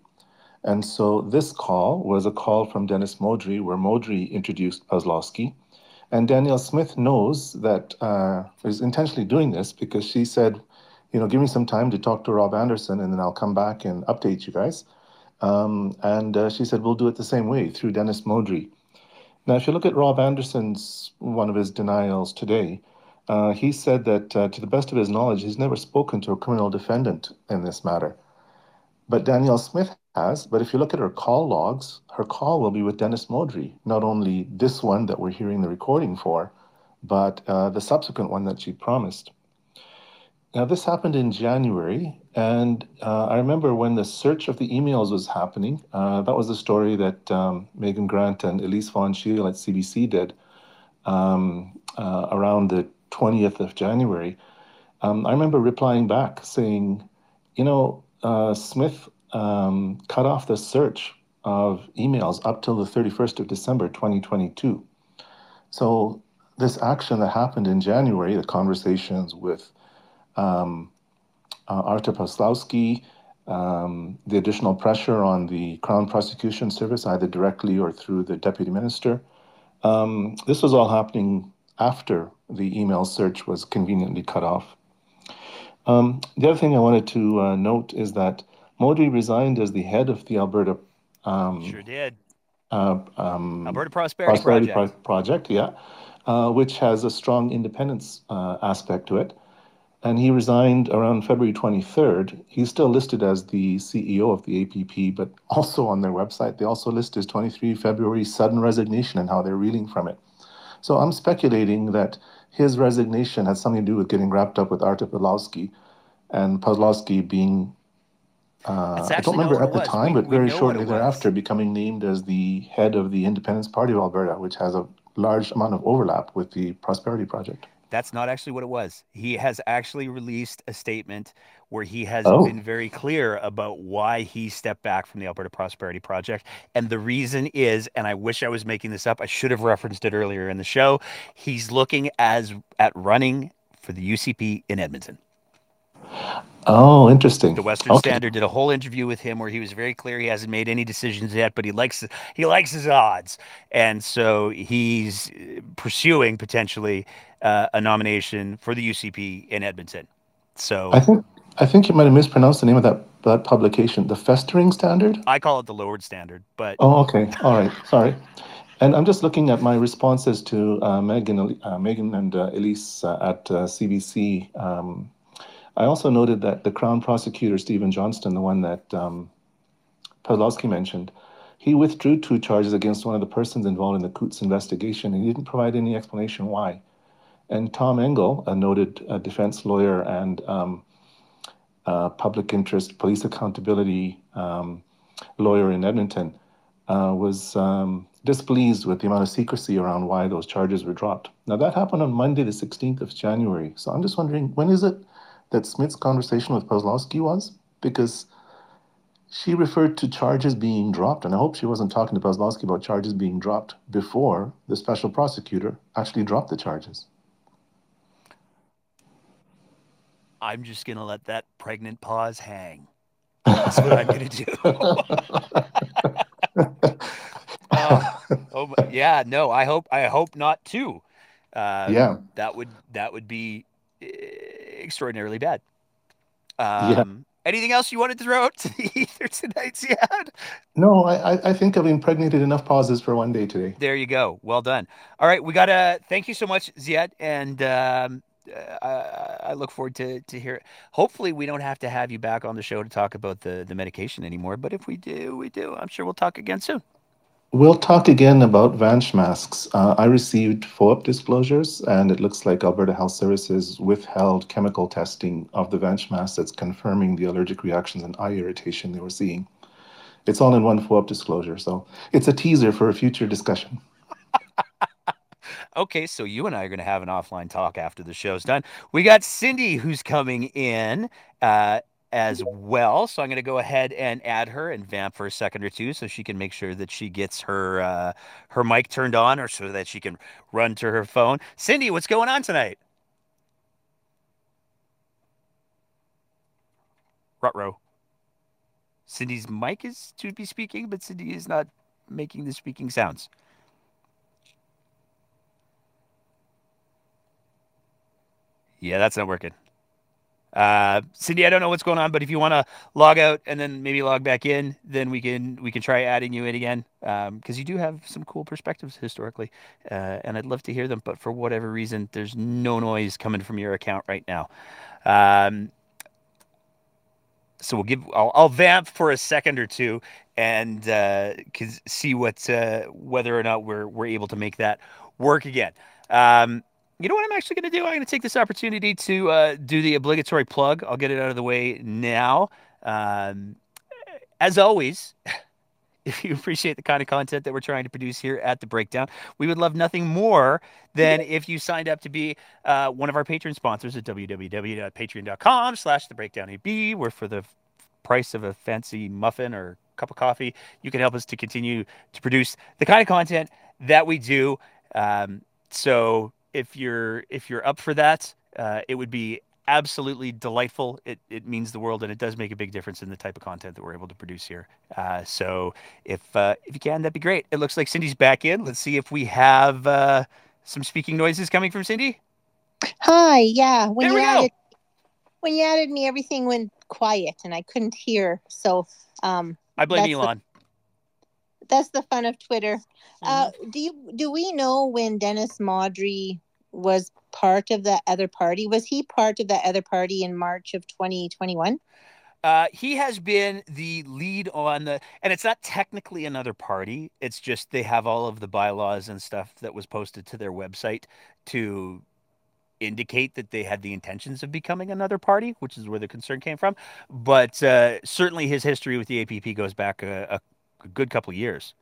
And so this call was a call from Dennis Modry where Modry introduced Pawlowski and Danielle Smith knows that uh, is intentionally doing this because she said, you know, give me some time to talk to Rob Anderson and then I'll come back and update you guys. Um, and uh, she said, we'll do it the same way through Dennis Modry. Now, if you look at Rob Anderson's one of his denials today, uh, he said that uh, to the best of his knowledge, he's never spoken to a criminal defendant in this matter. But Danielle Smith has. But if you look at her call logs, her call will be with Dennis Modry, not only this one that we're hearing the recording for, but uh, the subsequent one that she promised. Now, this happened in January, and uh, I remember when the search of the emails was happening. Uh, that was the story that um, Meghan Grant and Elise Von Scheel at CBC did um, uh, around the 20th of January. Um, I remember replying back saying, you know, uh, Smith um, cut off the search of emails up till the 31st of December 2022. So this action that happened in January, the conversations with um, uh, Pawlowski, um, the additional pressure on the Crown Prosecution Service, either directly or through the Deputy Minister, um, this was all happening after the email search was conveniently cut off. Um, the other thing I wanted to uh, note is that Modry resigned as the head of the Alberta. Um, sure did. Uh, um, Alberta Prosperity, Prosperity Project. Pro- Project, yeah. uh, which has a strong independence uh, aspect to it. And he resigned around February 23rd. He's still listed as the CEO of the APP, but also on their website, they also list his 23 February sudden resignation and how they're reeling from it. So I'm speculating that his resignation had something to do with getting wrapped up with Artur Pawlowski and Pawlowski being uh, I don't remember at the was. time, we, but very shortly thereafter, becoming named as the head of the Independence Party of Alberta, which has a large amount of overlap with the Prosperity Project. That's not actually what it was. He has actually released a statement where he has oh. been very clear about why he stepped back from the Alberta Prosperity Project. And the reason is, and I wish I was making this up, I should have referenced it earlier in the show. He's looking as at running for the UCP in Edmonton. Oh, interesting. The Western okay. Standard did a whole interview with him where he was very clear he hasn't made any decisions yet, but he likes he likes his odds, and so he's pursuing potentially uh, a nomination for the UCP in Edmonton. So I think I think you might have mispronounced the name of that that publication, the Festering Standard. I call it the Lowered Standard, but oh, okay, all right, sorry. And I'm just looking at my responses to uh, Meghan, uh, Meghan and uh, Elise uh, at CBC. Um, I also noted that the Crown prosecutor, Stephen Johnston, the one that um, Pawlowski mentioned, he withdrew two charges against one of the persons involved in the Coutts investigation, and he didn't provide any explanation why. And Tom Engel, a noted uh, defense lawyer and um, uh, public interest police accountability um, lawyer in Edmonton, uh, was um, displeased with the amount of secrecy around why those charges were dropped. Now, that happened on Monday, the 16th of January. So I'm just wondering, when is it that Smith's conversation with Pawlowski was because she referred to charges being dropped, and I hope she wasn't talking to Pawlowski about charges being dropped before the special prosecutor actually dropped the charges. I'm just going to let that pregnant pause hang. That's what I'm going to do. [laughs] uh, oh, yeah, no, I hope I hope not too. Uh, yeah, that would that would be extraordinarily bad. Um, yeah. Anything else you wanted to throw out to the [laughs] ether tonight, Ziad? No, I, I think I've impregnated enough pauses for one day today. There you go. Well done. All right, we got to thank you so much, Ziad, and um, uh, I, I, look forward to to hear. Hopefully, we don't have to have you back on the show to talk about the the medication anymore. But if we do, we do. I'm sure we'll talk again soon. We'll talk again about VANCH masks. Uh, I received FOIP disclosures, and it looks like Alberta Health Services withheld chemical testing of the VANCH mask that's confirming the allergic reactions and eye irritation they were seeing. It's all in one FOIP disclosure, so it's a teaser for a future discussion. [laughs] okay, so you and I are going to have an offline talk after the show's done. We got Cindy who's coming in. Uh, as well. So I'm going to go ahead and add her and vamp for a second or two so she can make sure that she gets her uh, her mic turned on or so that she can run to her phone. Cindy, what's going on tonight? Rutro. Cindy's mic is to be speaking, but Cindy is not making the speaking sounds. Yeah, that's not working. Uh, Cindy, I don't know what's going on, but if you want to log out and then maybe log back in, then we can we can try adding you in again because um, you do have some cool perspectives historically, uh, and I'd love to hear them. But for whatever reason, there's no noise coming from your account right now. Um, so we'll give I'll, I'll, vamp for a second or two and uh, see what uh, whether or not we're we're able to make that work again. Um, you know what I'm actually going to do? I'm going to take this opportunity to uh, do the obligatory plug. I'll get it out of the way now. Um, as always, [laughs] if you appreciate the kind of content that we're trying to produce here at the Breakdown, we would love nothing more than if you signed up to be uh, one of our patron sponsors at www.patreon.com slash the breakdown AB, where for the price of a fancy muffin or cup of coffee, you can help us to continue to produce the kind of content that we do. Um, so if you're if you're up for that, uh, it would be absolutely delightful. It, it means the world, and it does make a big difference in the type of content that we're able to produce here. Uh, so if uh, if you can, that'd be great. It looks like Cindy's back in. Let's see if we have uh, some speaking noises coming from Cindy. Hi. Yeah. When there you added when you added me, everything went quiet, and I couldn't hear. So um, I blame Elon. that's the fun of Twitter. Uh, do you do we know when Dennis Modry was part of that other party? Was he part of that other party in March of 2021? Uh, he has been the lead on the, and it's not technically another party. It's just they have all of the bylaws and stuff that was posted to their website to indicate that they had the intentions of becoming another party, which is where the concern came from. But uh, certainly his history with the APP goes back a, a good couple of years.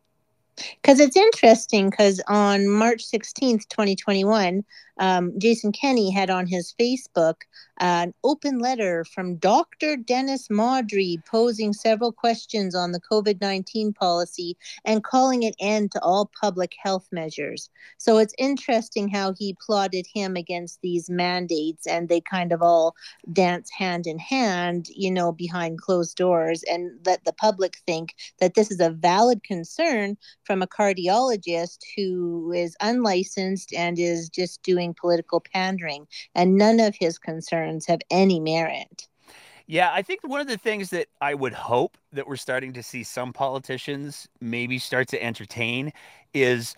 Because it's interesting because on March 16th, 2021, um, Jason Kenney had on his Facebook uh, an open letter from Dr. Dennis Modry posing several questions on the COVID 19 policy and calling an end to all public health measures. So it's interesting how he plotted him against these mandates and they kind of all dance hand in hand, you know, behind closed doors and let the public think that this is a valid concern from a cardiologist who is unlicensed and is just doing political pandering. And none of his concerns have any merit. Yeah, I think one of the things that I would hope that we're starting to see some politicians maybe start to entertain is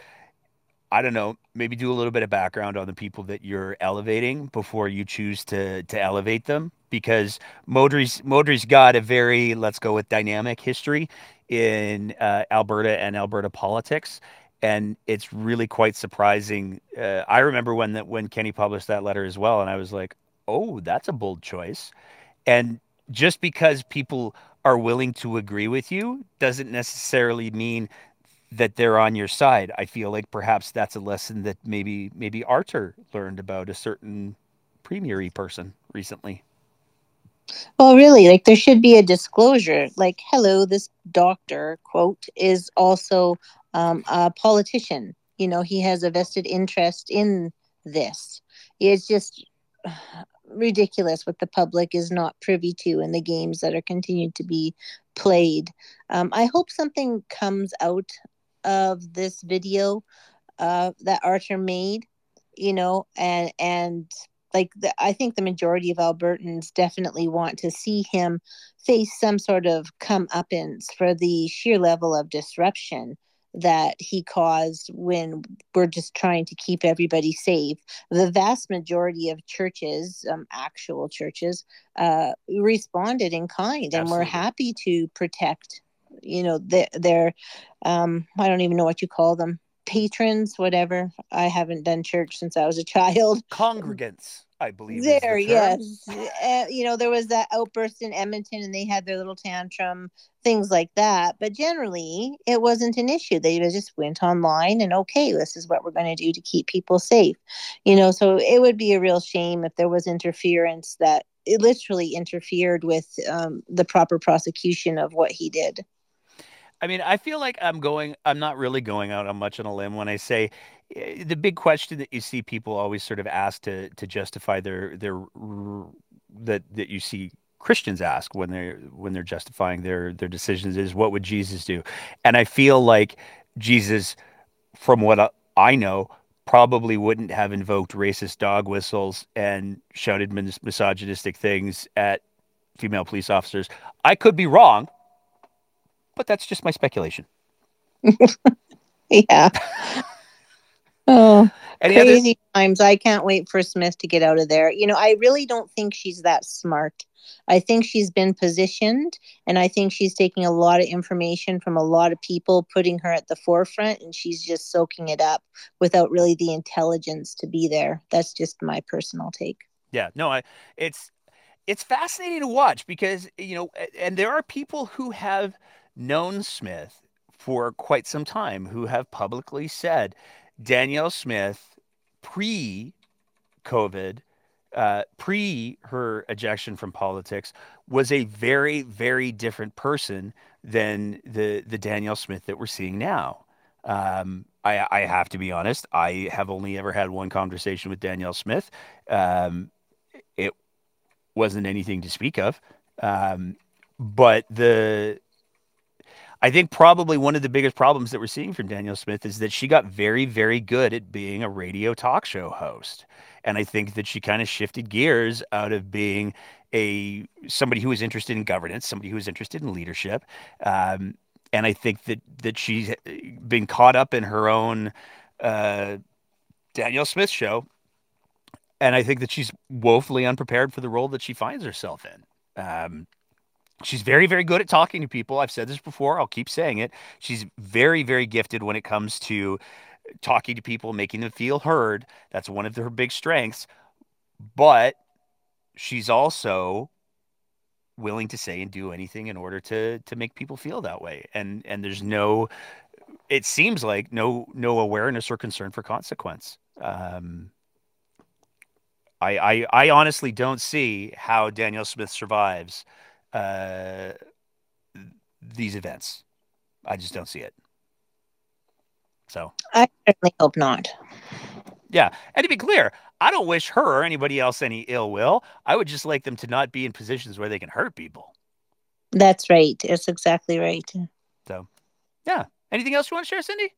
I don't know, maybe do a little bit of background on the people that you're elevating before you choose to to elevate them because Modry's Modry's got a very let's go with dynamic history in uh, Alberta and Alberta politics and it's really quite surprising. Uh, I remember when that when Kenney published that letter as well and I was like, oh, that's a bold choice. And just because people are willing to agree with you doesn't necessarily mean that they're on your side. I feel like perhaps that's a lesson that maybe maybe Artur learned about a certain premiery person recently. Well, really, like there should be a disclosure. Like, hello, this doctor quote is also um, a politician. You know, he has a vested interest in this. It's just ridiculous what the public is not privy to in the games that are continued to be played. Um, I hope something comes out of this video uh, that Archer made, you know, and and like the, I think the majority of Albertans definitely want to see him face some sort of comeuppance for the sheer level of disruption that he caused when we're just trying to keep everybody safe. The vast majority of churches, um, actual churches, uh, responded in kind Absolutely. and were happy to protect, you know, their, their um, I don't even know what you call them, patrons, whatever. I haven't done church since I was a child. [laughs] Congregants. I believe. There, the yes. Uh, you know, there was that outburst in Edmonton and they had their little tantrum, things like that. But generally, it wasn't an issue. They just went online and, okay, this is what we're going to do to keep people safe. You know, so it would be a real shame if there was interference that it literally interfered with um, the proper prosecution of what he did. I mean, I feel like I'm going, I'm not really going out on much on a limb when I say eh, the big question that you see people always sort of ask to to justify their their that that you see Christians ask when they're when they're justifying their their decisions is what would Jesus do? And I feel like Jesus, from what I know, probably wouldn't have invoked racist dog whistles and shouted misogynistic things at female police officers. I could be wrong but that's just my speculation. [laughs] yeah. [laughs] oh, Any crazy other... times. I can't wait for Smith to get out of there. You know, I really don't think she's that smart. I think she's been positioned and I think she's taking a lot of information from a lot of people, putting her at the forefront, and she's just soaking it up without really the intelligence to be there. That's just my personal take. Yeah, no, I it's it's fascinating to watch because you know and there are people who have known Smith for quite some time who have publicly said Danielle Smith pre COVID, uh, pre her ejection from politics, was a very, very different person than the, the Danielle Smith that we're seeing now. Um, I, I, have to be honest, I have only ever had one conversation with Danielle Smith. Um, it wasn't anything to speak of. Um, but the I think probably one of the biggest problems that we're seeing from Danielle Smith is that she got very, very good at being a radio talk show host. And I think that she kind of shifted gears out of being a somebody who was interested in governance, somebody who was interested in leadership, um, and I think that that she's been caught up in her own uh, Danielle Smith show, and I think that she's woefully unprepared for the role that she finds herself in. Um, she's very, very good at talking to people. I've said this before. I'll keep saying it. She's very, very gifted when it comes to talking to people, making them feel heard. That's one of her big strengths. But she's also willing to say and do anything in order to to make people feel that way. And and there's no it seems like no no awareness or concern for consequence. Um, I, I I honestly don't see how Danielle Smith survives uh, these events. I just don't see it. So I certainly hope not. Yeah, and to be clear, I don't wish her or anybody else any ill will. I would just like them to not be in positions where they can hurt people. That's right. That's exactly right. So, yeah. Anything else you want to share, Cindy?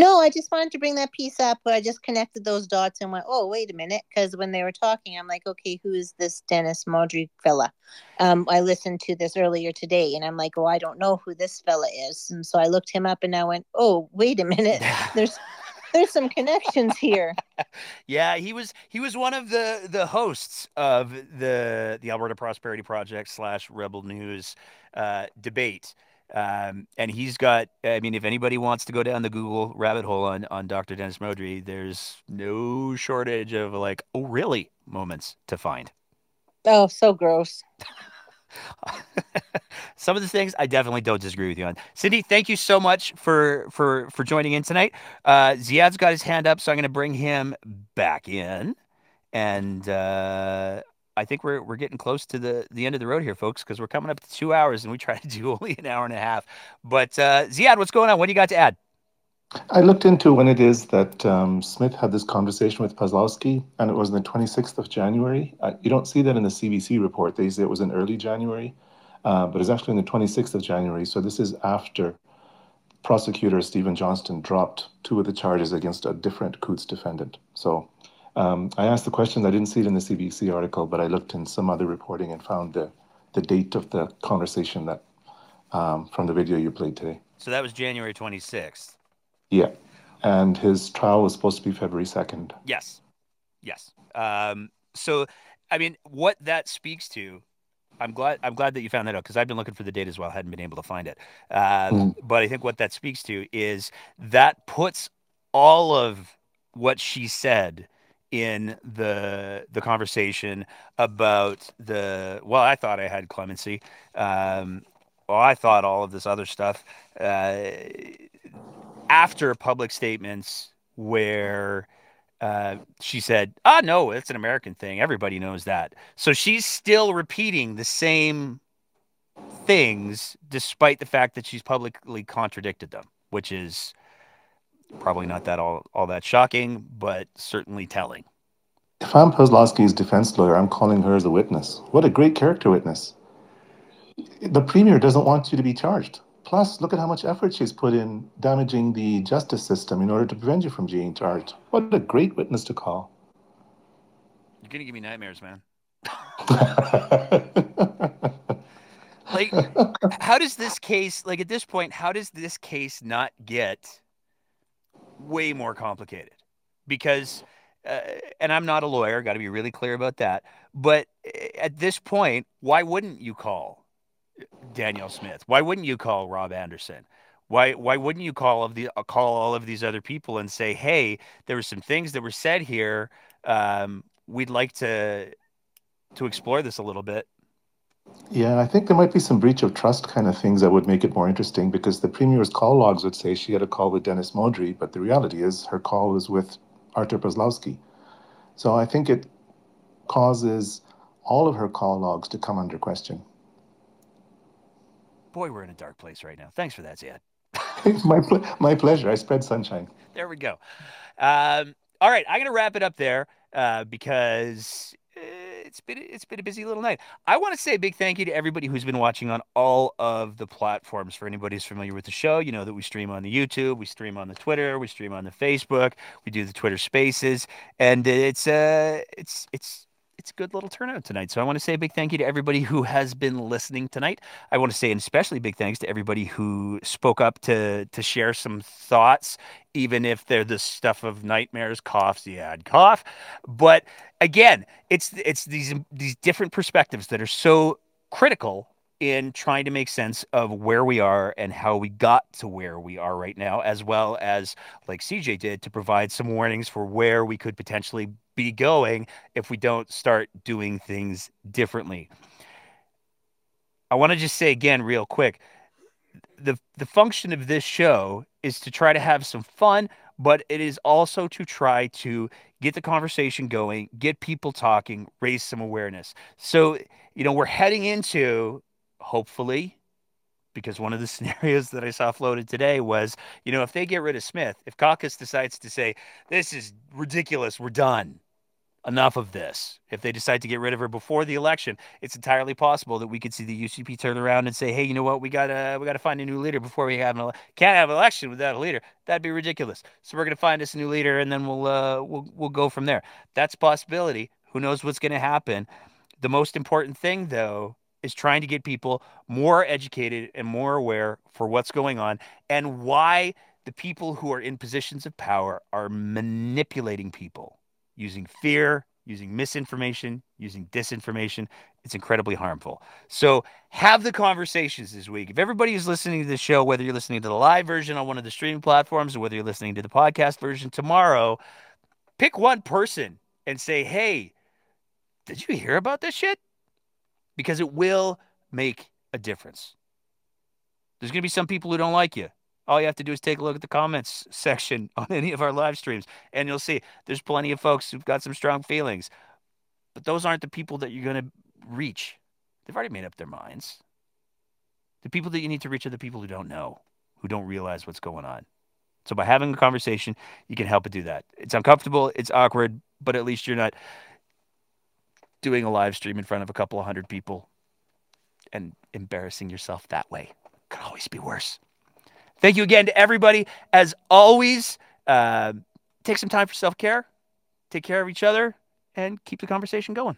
No, I just wanted to bring that piece up. But I just connected those dots and went, oh, wait a minute. Because when they were talking, I'm like, okay, who is this Dennis Modry fella? Um, I listened to this earlier today and I'm like, oh, I don't know who this fella is. And so I looked him up and I went, oh, wait a minute. [laughs] There's there's some connections here. [laughs] yeah, he was he was one of the the hosts of the the Alberta Prosperity Project slash Rebel News uh, debate. Um, and he's got, I mean, if anybody wants to go down the Google rabbit hole on, on Dr. Dennis Modry, there's no shortage of like, oh, really moments to find. Oh, so gross. [laughs] Some of the things I definitely don't disagree with you on. Cindy, thank you so much for for for joining in tonight. Uh, Ziad's got his hand up, so I'm going to bring him back in, and uh, I think we're we're getting close to the the end of the road here, folks, because we're coming up to two hours, and we try to do [laughs] only an hour and a half. But uh, Ziad, what's going on? What do you got to add? I looked into when it is that um, Smith had this conversation with Pawlowski, and it was on the 26th of January. Uh, you don't see that in the CBC report. They say it was in early January, uh, but it's actually on the 26th of January. So this is after prosecutor Stephen Johnston dropped two of the charges against a different Coutts defendant. So um, I asked the question. I didn't see it in the CBC article, but I looked in some other reporting and found the, the date of the conversation that um, from the video you played today. So that was January 26th. Yeah. And his trial was supposed to be February 2nd. Yes. Yes. Um, so, I mean, what that speaks to, I'm glad I'm glad that you found that out because I've been looking for the date as well, hadn't been able to find it. Um, mm. But I think what that speaks to is that puts all of what she said in the the conversation about the well, I thought I had clemency. Um, well, I thought all of this other stuff. Uh, after public statements where uh, she said, "Ah, no, it's an American thing. Everybody knows that." So she's still repeating the same things, despite the fact that she's publicly contradicted them, which is probably not that all all that shocking, but certainly telling. If I'm Pawlowski's defense lawyer, I'm calling her as a witness. What a great character witness. The premier doesn't want you to be charged. Plus, look at how much effort she's put in damaging the justice system in order to prevent you from being charged. What a great witness to call. You're going to give me nightmares, man. [laughs] like, how does this case, like at this point, how does this case not get way more complicated? Because, uh, and I'm not a lawyer, got to be really clear about that. But eh, at this point, why wouldn't you call Danielle Smith? Why wouldn't you call Rob Anderson? Why why wouldn't you call of the uh, call all of these other people and say, hey, there were some things that were said here. Um, we'd like to to explore this a little bit. Yeah, I think there might be some breach of trust kind of things that would make it more interesting because the premier's call logs would say she had a call with Dennis Modry, but the reality is her call was with Artur Pawlowski. So I think it causes all of her call logs to come under question boy, we're in a dark place right now. Thanks for that, Ziad. [laughs] my pl- my pleasure. I spread sunshine. There we go. Um, all right, I'm gonna wrap it up there uh, because it's been it's been a busy little night. I want to say a big thank you to everybody who's been watching on all of the platforms. For anybody who's familiar with the show, you know that we stream on the YouTube, we stream on the Twitter, we stream on the Facebook, we do the Twitter Spaces, and it's uh it's it's it's a good little turnout tonight. So I want to say a big thank you to everybody who has been listening tonight. I want to say an especially big thanks to everybody who spoke up to to share some thoughts, even if they're the stuff of nightmares, coughs, yeah, cough. But again, it's it's these these different perspectives that are so critical in trying to make sense of where we are and how we got to where we are right now, as well as, like CJ did, to provide some warnings for where we could potentially be going if we don't start doing things differently. I want to just say again, real quick the, the function of this show is to try to have some fun, but it is also to try to get the conversation going, get people talking, raise some awareness. So, you know, we're heading into hopefully, because one of the [laughs] scenarios that I saw floated today was, you know, if they get rid of Smith, if caucus decides to say, this is ridiculous, we're done, enough of this. If they decide to get rid of her before the election, it's entirely possible that we could see the UCP turn around and say, "Hey, you know what? We gotta we gotta find a new leader before we have an can't have an election without a leader. That'd be ridiculous. So we're gonna find us a new leader, and then we'll uh, we'll we'll go from there. That's possibility. Who knows what's gonna happen? The most important thing, though, is trying to get people more educated and more aware for what's going on and why the people who are in positions of power are manipulating people using fear, using misinformation, using disinformation. It's incredibly harmful. So have the conversations this week. If everybody is listening to the show, whether you're listening to the live version on one of the streaming platforms or whether you're listening to the podcast version tomorrow, pick one person and say, hey, did you hear about this shit? Because it will make a difference. There's going to be some people who don't like you. All you have to do is take a look at the comments [laughs] section on any of our live streams, and you'll see there's plenty of folks who've got some strong feelings. But those aren't the people that you're going to reach. They've already made up their minds. The people that you need to reach are the people who don't know, who don't realize what's going on. So by having a conversation, you can help it do that. It's uncomfortable, it's awkward, but at least you're not doing a live stream in front of a couple of hundred people and embarrassing yourself that way. Could always be worse. Thank you again to everybody. As always, uh, take some time for self care, take care of each other, and keep the conversation going.